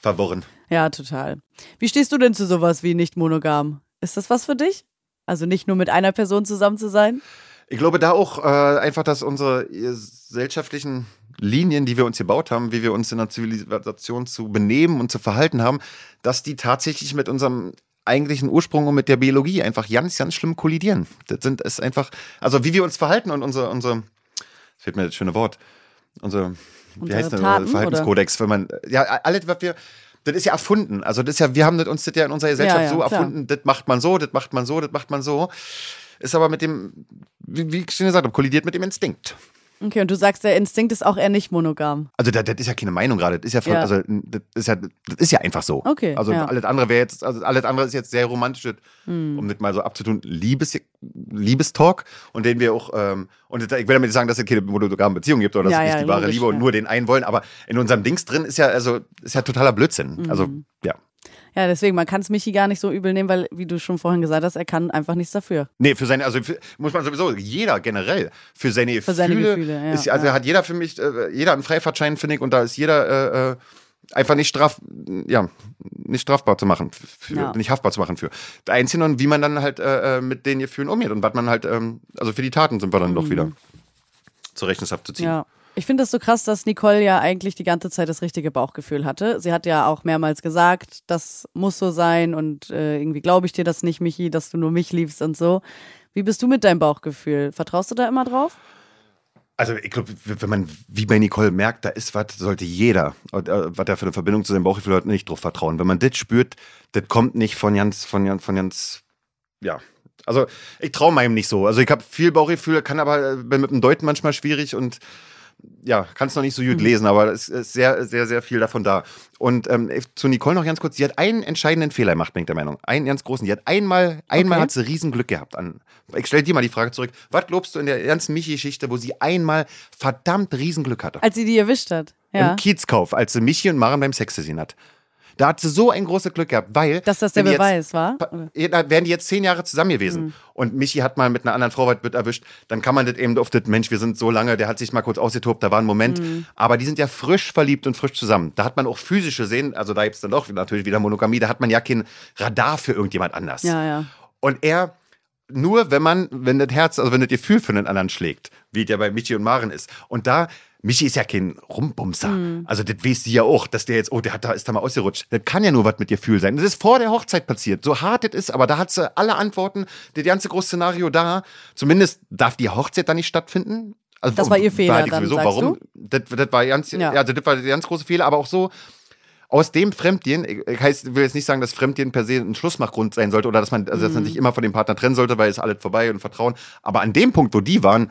verworren. Ja, total. Wie stehst du denn zu sowas wie nicht-monogam? Ist das was für dich? Also nicht nur mit einer Person zusammen zu sein? Ich glaube da auch äh, einfach, dass unsere gesellschaftlichen Linien, die wir uns gebaut haben, wie wir uns in der Zivilisation zu benehmen und zu verhalten haben, dass die tatsächlich mit unserem eigentlichen Ursprung und mit der Biologie einfach ganz, ganz schlimm kollidieren. Das sind es einfach, also wie wir uns verhalten und unser, unser, fehlt mir das schöne Wort, unser, wie Unsere heißt das, Verhaltenskodex, wenn man, ja, alles, was wir, das ist ja erfunden. Also das ist ja, wir haben das uns das ja in unserer Gesellschaft Ja, ja, so klar. erfunden, das macht man so, das macht man so, das macht man so. Ist aber mit dem, wie, wie ich schon gesagt habe, kollidiert mit dem Instinkt. Okay, und du sagst, der Instinkt ist auch eher nicht monogam. Also das, das ist ja keine Meinung gerade. Das ist ja, von, Ja. also das ist ja, das ist ja einfach so. Okay, Also ja. alles andere wäre jetzt, also alles andere ist jetzt sehr romantisch, Hm. um das mal so abzutun. Liebes, Liebestalk und den wir auch, ähm, und ich will damit nicht sagen, dass es keine monogame Beziehung gibt oder dass Ja, es nicht die wahre logisch, Liebe und nur den einen wollen, aber in unserem Dings drin ist ja, also, ist ja totaler Blödsinn. Mhm. Also, ja. Ja, deswegen, man kann es Michi gar nicht so übel nehmen, weil, wie du schon vorhin gesagt hast, er kann einfach nichts dafür. Nee, für seine, also für, muss man sowieso, jeder generell, für seine Gefühle. Für seine Gefühle, ja, ist, also ja. hat jeder für mich, äh, jeder einen Freifahrtschein, finde ich, und da ist jeder äh, äh, einfach nicht straf, ja, nicht strafbar zu machen, für, Ja. nicht haftbar zu machen für. Der Einzige und wie man dann halt äh, äh, mit den Gefühlen umgeht und was man halt, ähm, also für die Taten sind wir dann doch wieder zur Rechenschaft zu ziehen. Mhm. Ja. Ich finde das so krass, dass Nicole ja eigentlich die ganze Zeit das richtige Bauchgefühl hatte. Sie hat ja auch mehrmals gesagt, das muss so sein und äh, irgendwie glaube ich dir das nicht, Michi, dass du nur mich liebst und so. Wie bist du mit deinem Bauchgefühl? Vertraust du da immer drauf? Also ich glaube, wenn man wie bei Nicole merkt, da ist was, sollte jeder, äh, was er für eine Verbindung zu seinem Bauchgefühl hat, nicht drauf vertrauen. Wenn man das spürt, das kommt nicht von ganz, von ganz, von ganz, ja. Also ich traue meinem nicht so. Also ich habe viel Bauchgefühl, kann aber äh, bin mit dem Deuten manchmal schwierig und ja, kann es noch nicht so gut lesen, aber es ist sehr, sehr, sehr viel davon da. Und ähm, zu Nicole noch ganz kurz, sie hat einen entscheidenden Fehler gemacht, bin ich der Meinung. Einen ganz großen. Die hat einmal, einmal Okay. hat sie Riesenglück gehabt. An, ich stelle dir mal die Frage zurück. Was glaubst du in der ganzen Michi-Geschichte, wo sie einmal verdammt Riesenglück hatte? Als sie die erwischt hat. Ja. Im Kiezkauf, als sie Michi und Maren beim Sex gesehen hat. Da hat sie so ein großes Glück gehabt, weil. Dass das der Beweis war? Jetzt, ja, da wären die jetzt zehn Jahre zusammen gewesen Mhm. und Michi hat mal mit einer anderen Frau was wird erwischt, dann kann man das eben auf das Mensch, wir sind so lange, der hat sich mal kurz ausgetobt, da war ein Moment. Mhm. Aber die sind ja frisch verliebt und frisch zusammen. Da hat man auch physische Sehen, also da gibt es dann doch natürlich wieder Monogamie, da hat man ja kein Radar für irgendjemand anders. Ja, ja. Und er, nur wenn man, wenn das Herz, also wenn das Gefühl für den anderen schlägt, wie der bei Michi und Maren ist. Und da, Michi ist ja kein Rumbumser. Mhm. Also das weiß sie ja auch, dass der jetzt, oh, der hat da, ist da mal ausgerutscht. Das kann ja nur was mit Gefühl sein. Das ist vor der Hochzeit passiert. So hart das ist, aber da hat sie alle Antworten, das ganze große Szenario da. Zumindest darf die Hochzeit da nicht stattfinden. Also, Das war ihr Fehler ich dann, sowieso. sagst Warum? Das, das war ganz, Ja. also das war der ganz große Fehler, aber auch so, aus dem Fremdgehen, ich, heißt, will jetzt nicht sagen, dass Fremdgehen per se ein Schlussmachgrund sein sollte oder dass man, also dass man sich immer von dem Partner trennen sollte, weil es alles vorbei und Vertrauen. Aber an dem Punkt, wo die waren,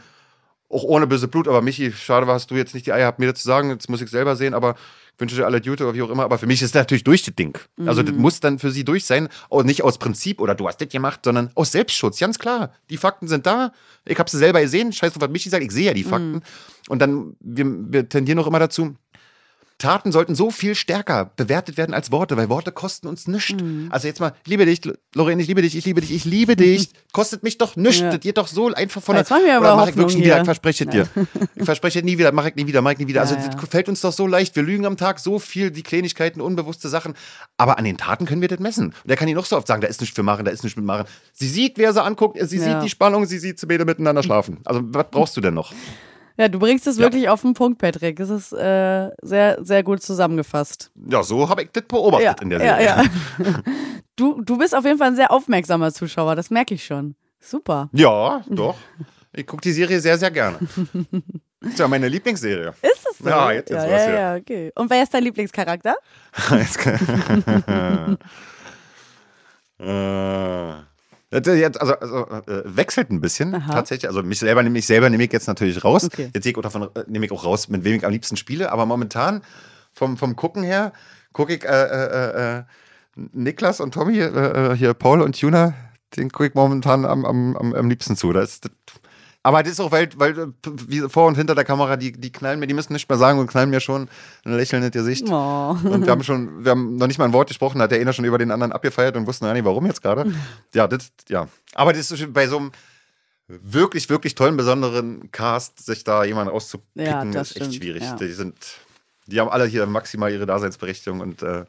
auch ohne böse Blut, aber Michi, schade hast du jetzt nicht die Eier gehabt, mir das zu sagen, jetzt muss ich selber sehen, aber ich wünsche dir alle Gute oder wie auch immer, aber für mich ist das natürlich durch das Ding. Also das muss dann für sie durch sein, und nicht aus Prinzip oder du hast das gemacht, sondern aus Selbstschutz, ganz klar. Die Fakten sind da, ich habe sie selber gesehen, scheiß drauf, was Michi sagt, ich sehe ja die Fakten. Und dann, wir, wir tendieren auch immer dazu, Taten sollten so viel stärker bewertet werden als Worte, weil Worte kosten uns nichts. Mhm. Also jetzt mal, liebe dich, Lorraine, ich liebe dich, ich liebe dich, ich liebe dich, (laughs) kostet mich doch nichts. Ja. Das geht doch so einfach von Jetzt machen wir aber Oder mach ich wirklich nie wieder, ich verspreche es dir. (laughs) Ich verspreche es nie wieder, mach ich nie wieder, mach ich nie wieder. Also Ja, das ja. fällt uns doch so leicht. Wir lügen am Tag so viel, die Kleinigkeiten, unbewusste Sachen. Aber an den Taten können wir das messen. Und der kann Ihnen noch so oft sagen, da ist nichts für machen, da ist nichts mit machen. Sie sieht, wer sie anguckt, sie Ja. sieht die Spannung, sie sieht sie beide miteinander (laughs) schlafen. Also was brauchst du denn noch? Ja, du bringst es Ja. wirklich auf den Punkt, Patrick. Es ist äh, sehr, sehr gut zusammengefasst. Ja, so habe ich das beobachtet Ja, in der ja, Serie. ja. (laughs) Du, du bist auf jeden Fall ein sehr aufmerksamer Zuschauer, das merke ich schon. Super. Ja, doch. Ich gucke die Serie sehr, sehr gerne. (laughs) Ist ja meine Lieblingsserie. Ist es so? Ja, jetzt ist ja, ja, hier. ja, okay. Und wer ist dein Lieblingscharakter? (laughs) Jetzt Äh, jetzt, also, also äh, wechselt ein bisschen Aha. tatsächlich. Also mich selber nehme ich selber nehme ich jetzt natürlich raus. Okay. Jetzt sehe ich davon, äh, nehme ich auch raus, mit wem ich am liebsten spiele. Aber momentan vom, vom Gucken her gucke ich äh, äh, äh, Niklas und Tommy, hier Paul und Tuna, den gucke ich momentan am, am, am, am liebsten zu. Das das, aber das ist auch, weil, weil wie vor und hinter der Kamera, die, die knallen mir, die müssen nicht mehr sagen und knallen mir schon ein Lächeln in Gesicht. Oh. Und wir haben schon, wir haben noch nicht mal ein Wort gesprochen, da hat der eine schon über den anderen abgefeiert und wussten gar nicht, warum jetzt gerade. (laughs) Ja, das, ja. Aber das ist bei so einem wirklich, wirklich tollen, besonderen Cast, sich da jemanden rauszupicken, Ja, das ist echt stimmt, schwierig. ja. Die sind, die haben alle hier maximal ihre Daseinsberechtigung und äh,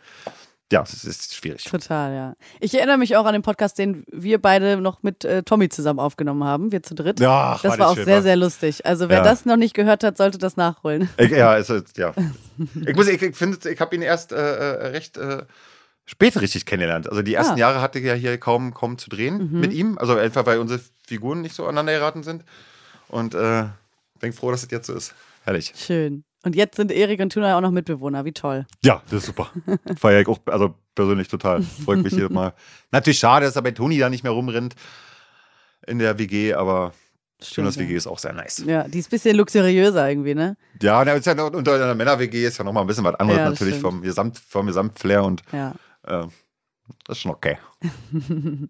ja, es ist schwierig. Total, ja. Ich erinnere mich auch an den Podcast, den wir beide noch mit äh, Tommy zusammen aufgenommen haben, wir zu dritt. Ja, das war war auch schön, sehr, wa? sehr lustig. Also wer Ja. das noch nicht gehört hat, sollte das nachholen. (laughs) Ich, ja, es ist, ja. Ich muss, ich, ich finde, ich habe ihn erst äh, äh, recht äh, spät richtig kennengelernt. Also die ersten Ah. Mhm. Jahre hatte ich ja hier kaum, kaum zu drehen mit ihm. Also einfach, weil unsere Figuren nicht so aneinander geraten sind. Und äh, bin froh, dass es jetzt so ist. Herrlich. Schön. Und jetzt sind Erik und Tuna auch noch Mitbewohner. Wie toll. Ja, das ist super. (laughs) Feier ich auch, also persönlich total. Freut mich jedes Mal. Natürlich schade, dass er bei Toni da nicht mehr rumrennt in der WG, aber Jonas ja. WG ist auch sehr nice. Ja, die ist ein bisschen luxuriöser irgendwie, ne? Ja, na, ist ja noch, unter einer Männer-WG ist ja nochmal ein bisschen was anderes Ja, natürlich stimmt. vom, Gesamt, vom Gesamtflair und Ja. äh, das ist schon okay. (laughs)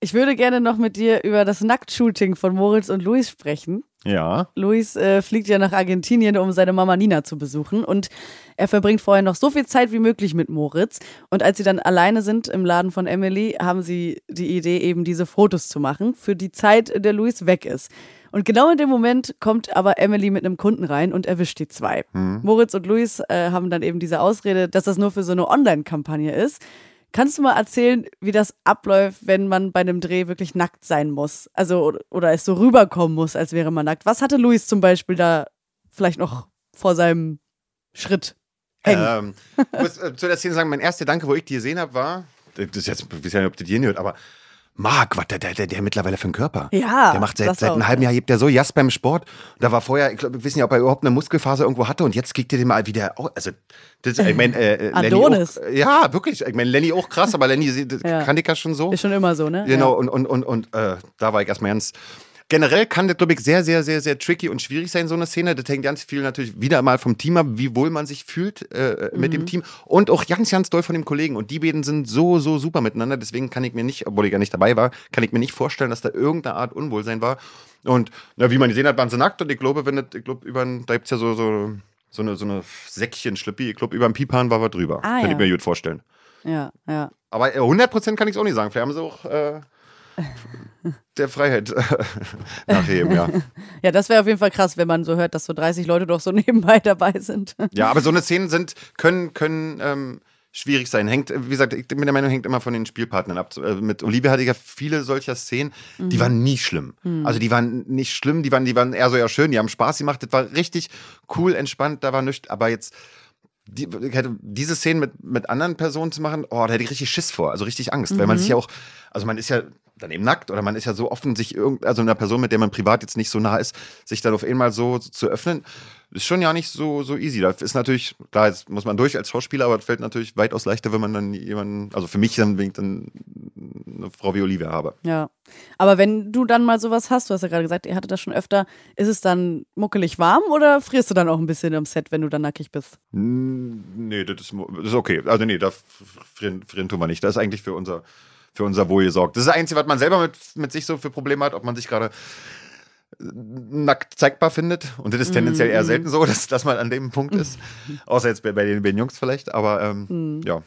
Ich würde gerne noch mit dir über das Nacktshooting von Moritz und Luis sprechen. Ja. Luis äh, fliegt ja nach Argentinien, um seine Mama Nina zu besuchen. Und er verbringt vorher noch so viel Zeit wie möglich mit Moritz. Und als sie dann alleine sind im Laden von Emily, haben sie die Idee, eben diese Fotos zu machen für die Zeit, in der Luis weg ist. Und genau in dem Moment kommt aber Emily mit einem Kunden rein und erwischt die zwei. Moritz und Luis äh, haben dann eben diese Ausrede, dass das nur für so eine Online-Kampagne ist. Kannst du mal erzählen, wie das abläuft, wenn man bei einem Dreh wirklich nackt sein muss? Also, oder, es so rüberkommen muss, als wäre man nackt. Was hatte Luis zum Beispiel da vielleicht noch vor seinem Schritt hängen? Ähm, ich muss äh, zu der Szene sagen, mein erster Gedanke, wo ich die gesehen habe, war, das ist jetzt, ich weiß nicht, ob du die hört, aber Marc, was der, der, der, der mittlerweile für einen Körper? Ja, Der macht seit, seit einem halben ja. Jahr, hebt der so Jas beim Sport. Da war vorher, ich glaube, wir wissen ja, ob er überhaupt eine Muskelphase irgendwo hatte und jetzt kriegt er den mal wieder, also, das, ich meine, äh, äh, Lenny Adonis. Auch, ja, wirklich, ich meine, Lenny auch krass, aber Lenny Ja. kann ich ja schon so. Ist schon immer so, ne? Genau, und, und, und, und äh, da war ich erstmal ganz. Generell kann das, glaube ich, sehr, sehr, sehr, sehr tricky und schwierig sein, so eine Szene. Das hängt ganz viel natürlich wieder mal vom Team ab, wie wohl man sich fühlt äh, mit dem Team und auch ganz, ganz doll von dem Kollegen. Und die beiden sind so, so super miteinander. Deswegen kann ich mir nicht, obwohl ich ja nicht dabei war, kann ich mir nicht vorstellen, dass da irgendeine Art Unwohlsein war. Und na, wie man gesehen hat, waren sie nackt. Und ich glaube, wenn das, ich glaube, über da gibt's ja so, so, so eine, so eine Säckchen-Schlippi. Ich glaube, über ein Pipan war was drüber. Ah, kann ja. ich mir gut vorstellen. Ja, ja. Aber äh, 100% kann ich es auch nicht sagen. Vielleicht haben sie auch äh, der Freiheit äh, nachheben, ja. (laughs) Ja, das wäre auf jeden Fall krass, wenn man so hört, dass so 30 Leute doch so (laughs) nebenbei dabei sind. Ja, aber so eine Szenen sind, können, können ähm, schwierig sein. Hängt, wie gesagt, ich bin der Meinung, hängt immer von den Spielpartnern ab. Äh, Mit Olivia hatte ich ja viele solcher Szenen, die waren nie schlimm. Also die waren nicht schlimm, die waren, die waren eher so ja schön, die haben Spaß gemacht, das war richtig cool, entspannt, da war nichts, aber jetzt. Die, hätte diese Szenen mit, mit anderen Personen zu machen, oh, da hätte ich richtig Schiss vor, also richtig Angst, weil man sich ja auch, also man ist ja dann eben nackt oder man ist ja so offen, sich irgend, also einer Person, mit der man privat jetzt nicht so nah ist, sich dann auf einmal so zu öffnen, ist schon ja nicht so, so easy. Da ist natürlich, klar, jetzt muss man durch als Schauspieler, aber es fällt natürlich weitaus leichter, wenn man dann jemanden, also für mich dann, wenn ich dann eine Frau wie Olivia habe. Ja. Aber wenn du dann mal sowas hast, du hast ja gerade gesagt, ihr hattet das schon öfter, ist es dann muckelig warm oder frierst du dann auch ein bisschen am Set, wenn du dann nackig bist? Nee, das ist, das ist okay. Also nee, da frieren, frieren tun wir nicht. Das ist eigentlich für unser, für unser Wohl gesorgt. Das ist das Einzige, was man selber mit, mit sich so für Probleme hat, ob man sich gerade äh, nackt zeigbar findet. Und das ist tendenziell eher selten so, (laughs) dass, dass man an dem Punkt ist. (laughs) Außer jetzt bei, bei, den, bei den Jungs vielleicht. Aber ähm, ja.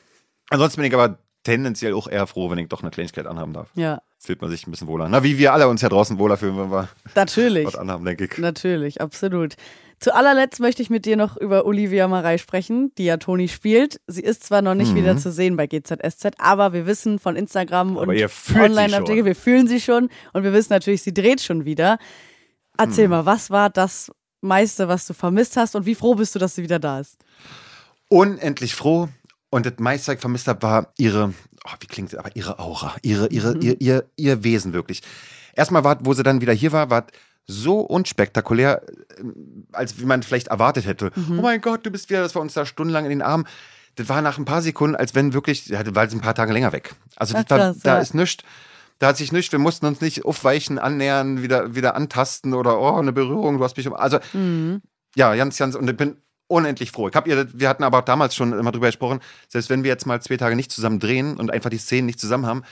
Ansonsten bin ich aber tendenziell auch eher froh, wenn ich doch eine Kleinigkeit anhaben darf. Ja, Fühlt man sich ein bisschen wohler. Na, wie wir alle uns ja draußen wohler fühlen, wenn wir natürlich. was anhaben, denke ich. Natürlich, absolut. Zu allerletzt möchte ich mit dir noch über Olivia Marei sprechen, die ja Toni spielt. Sie ist zwar noch Mhm. nicht wieder zu sehen bei GZSZ, aber wir wissen von Instagram Aber und Online-Artikel, wir fühlen sie schon und wir wissen natürlich, sie dreht schon wieder. Erzähl Mhm. mal, was war das meiste, was du vermisst hast und wie froh bist du, dass sie wieder da ist? unendlich froh. Und das meiste, was ich vermisst habe, war ihre, oh, wie klingt das, aber ihre Aura, ihre, ihre, ihr, ihr, ihr Wesen wirklich. Erstmal war, wo sie dann wieder hier war, war so unspektakulär, äh, als wie man vielleicht erwartet hätte. Oh mein Gott, du bist wieder, das war uns da stundenlang in den Armen. Das war nach ein paar Sekunden, als wenn wirklich, ja, das war jetzt ein paar Tage länger weg. Also das Ach, war, krass, da ja. ist nichts. Da hat sich nichts, wir mussten uns nicht aufweichen, annähern, wieder, wieder antasten oder oh, eine Berührung, du hast mich um. Also, ja, ganz, ganz, und ich bin unendlich froh. Ich hab ihr, wir hatten aber damals schon immer drüber gesprochen, selbst wenn wir jetzt mal zwei Tage nicht zusammen drehen und einfach die Szenen nicht zusammen haben,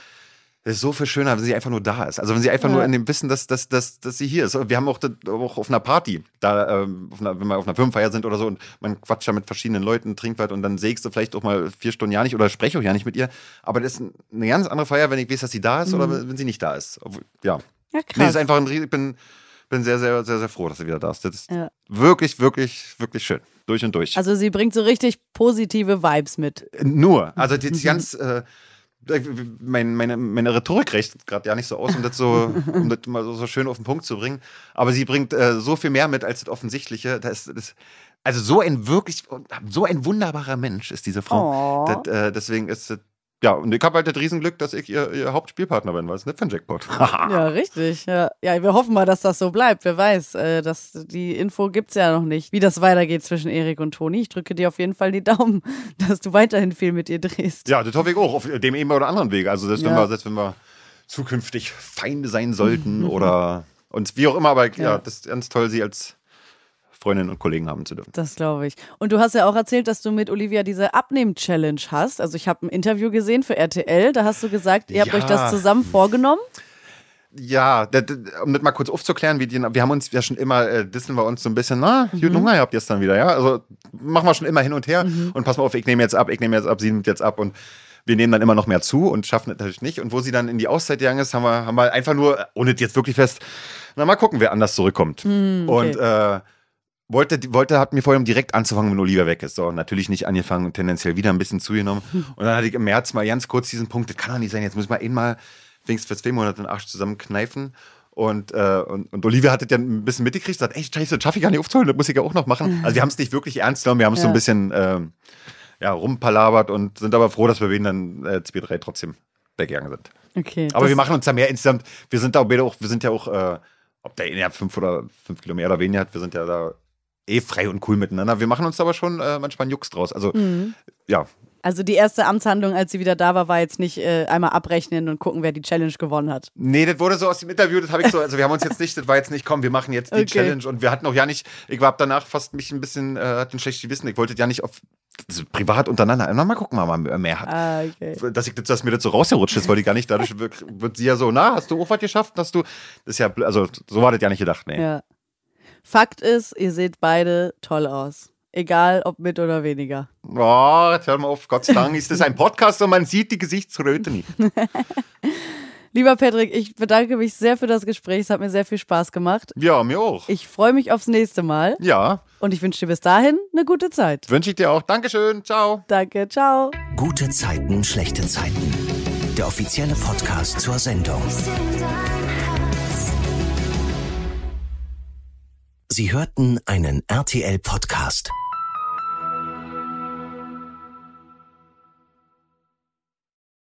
das ist so viel schöner, wenn sie einfach nur da ist. Also wenn sie einfach Ja. nur in dem Wissen, dass, dass, dass, dass sie hier ist. Wir haben auch, auch auf einer Party, da, ähm, einer, wenn wir auf einer Firmenfeier sind oder so und man quatscht da mit verschiedenen Leuten, trinkt was und dann sägst du vielleicht auch mal vier Stunden ja nicht oder spreche auch ja nicht mit ihr. Aber das ist eine ganz andere Feier, wenn ich weiß, dass sie da ist oder wenn sie nicht da ist. Ja. Ja, Nee, krass. ist einfach ein, ich bin, bin sehr, sehr, sehr, sehr froh, dass sie wieder da ist. Das ist Ja. wirklich, wirklich, wirklich schön. Durch und durch. Also sie bringt so richtig positive Vibes mit. Nur. Also Mhm. das ganz, äh, mein, meine, meine Rhetorik reicht gerade ja nicht so aus, um das so, (laughs) um das mal so, so schön auf den Punkt zu bringen. Aber sie bringt äh, so viel mehr mit als das Offensichtliche. Das, das, also so ein wirklich, so ein wunderbarer Mensch ist diese Frau. Oh. Das, äh, deswegen ist das, ja, und ich habe halt das Riesenglück, dass ich ihr, ihr Hauptspielpartner bin, weil es nicht für ein Jackpot. (laughs) Ja, richtig. Ja. ja, wir hoffen mal, dass das so bleibt. Wer weiß, äh, dass die Info gibt's ja noch nicht, wie das weitergeht zwischen Erik und Toni. Ich drücke dir auf jeden Fall die Daumen, (laughs) dass du weiterhin viel mit ihr drehst. Ja, das hoffe ich auch, auf dem einen oder anderen Weg. Also, selbst, wenn, Ja. wir, selbst wenn wir zukünftig Feinde sein (laughs) sollten oder uns wie auch immer, aber ja, Ja. das ist ganz toll, sie als Freundin und Kollegen haben zu dürfen. Das glaube ich. Und du hast ja auch erzählt, dass du mit Olivia diese Abnehm-Challenge hast. Also ich habe ein Interview gesehen für RTL. Da hast du gesagt, ihr habt Ja. euch das zusammen vorgenommen. Ja, um das mal kurz aufzuklären, wie die, wir haben uns ja schon immer, äh, dissen wir uns so ein bisschen, na, Mhm. Hunger habt ihr dann wieder, ja? Also machen wir schon immer hin und her und pass mal auf, ich nehme jetzt ab, ich nehme jetzt ab, sie nimmt jetzt ab und wir nehmen dann immer noch mehr zu und schaffen das natürlich nicht. Und wo sie dann in die Auszeit gegangen ist, haben wir, haben wir einfach nur, ohne jetzt wirklich fest, na mal gucken, wer anders zurückkommt. Hm, okay. Und äh, wollte, wollte, hat mir vorher direkt anzufangen, wenn Olivia weg ist. So, natürlich nicht angefangen und tendenziell wieder ein bisschen zugenommen. (laughs) Und dann hatte ich im März mal ganz kurz diesen Punkt, das kann doch nicht sein, jetzt muss ich mal einmal wenigstens für zwei Monate den Arsch zusammenkneifen. Und, äh, und, und Olivia hat das ja ein bisschen mitgekriegt, sagt, ey, scheiße, das schaffe ich gar nicht aufzuholen, das muss ich ja auch noch machen. (laughs) Also wir haben es nicht wirklich ernst genommen, wir haben es so Ja. ein bisschen ähm, ja, rumpalabert und sind aber froh, dass wir wen dann äh, 2-3 trotzdem weggegangen sind. Okay. Aber wir machen uns da mehr insgesamt. Wir sind da auch, wir sind ja auch, äh, ob der ja fünf oder fünf Kilo mehr oder weniger hat, wir sind ja da eh frei und cool miteinander. Wir machen uns aber schon äh, manchmal einen Jux draus. Also, Mhm. ja. Also die erste Amtshandlung, als sie wieder da war, war jetzt nicht äh, einmal abrechnen und gucken, wer die Challenge gewonnen hat. Nee, das wurde so aus dem Interview, das habe ich so, also wir haben uns jetzt nicht, das war jetzt nicht, komm, wir machen jetzt die Okay. Challenge und wir hatten auch ja nicht, ich war danach fast mich ein bisschen, äh, hatte ein schlechtes Gewissen, ich wollte ja nicht auf, also privat untereinander, na, mal gucken, mal, wer mehr hat. Ah, okay. dass, ich, dass mir das so rausgerutscht ist, wollte ich gar nicht. Dadurch wird, wird sie ja so, na, hast du auch was geschafft? Hast du, das ist ja, also so war das ja nicht gedacht, nee. Ja. Fakt ist, ihr seht beide toll aus. Egal, ob mit oder weniger. Oh, jetzt hör mal auf, Gott sei Dank ist das ein Podcast und man sieht die Gesichtsröte nicht. (laughs) Lieber Patrick, ich bedanke mich sehr für das Gespräch. Es hat mir sehr viel Spaß gemacht. Ja, mir auch. Ich freue mich aufs nächste Mal Ja, und ich wünsche dir bis dahin eine gute Zeit. wünsche ich dir auch. Dankeschön, ciao. Danke, ciao. Gute Zeiten, schlechte Zeiten. Der offizielle Podcast zur Sendung. Sie hörten einen RTL-Podcast.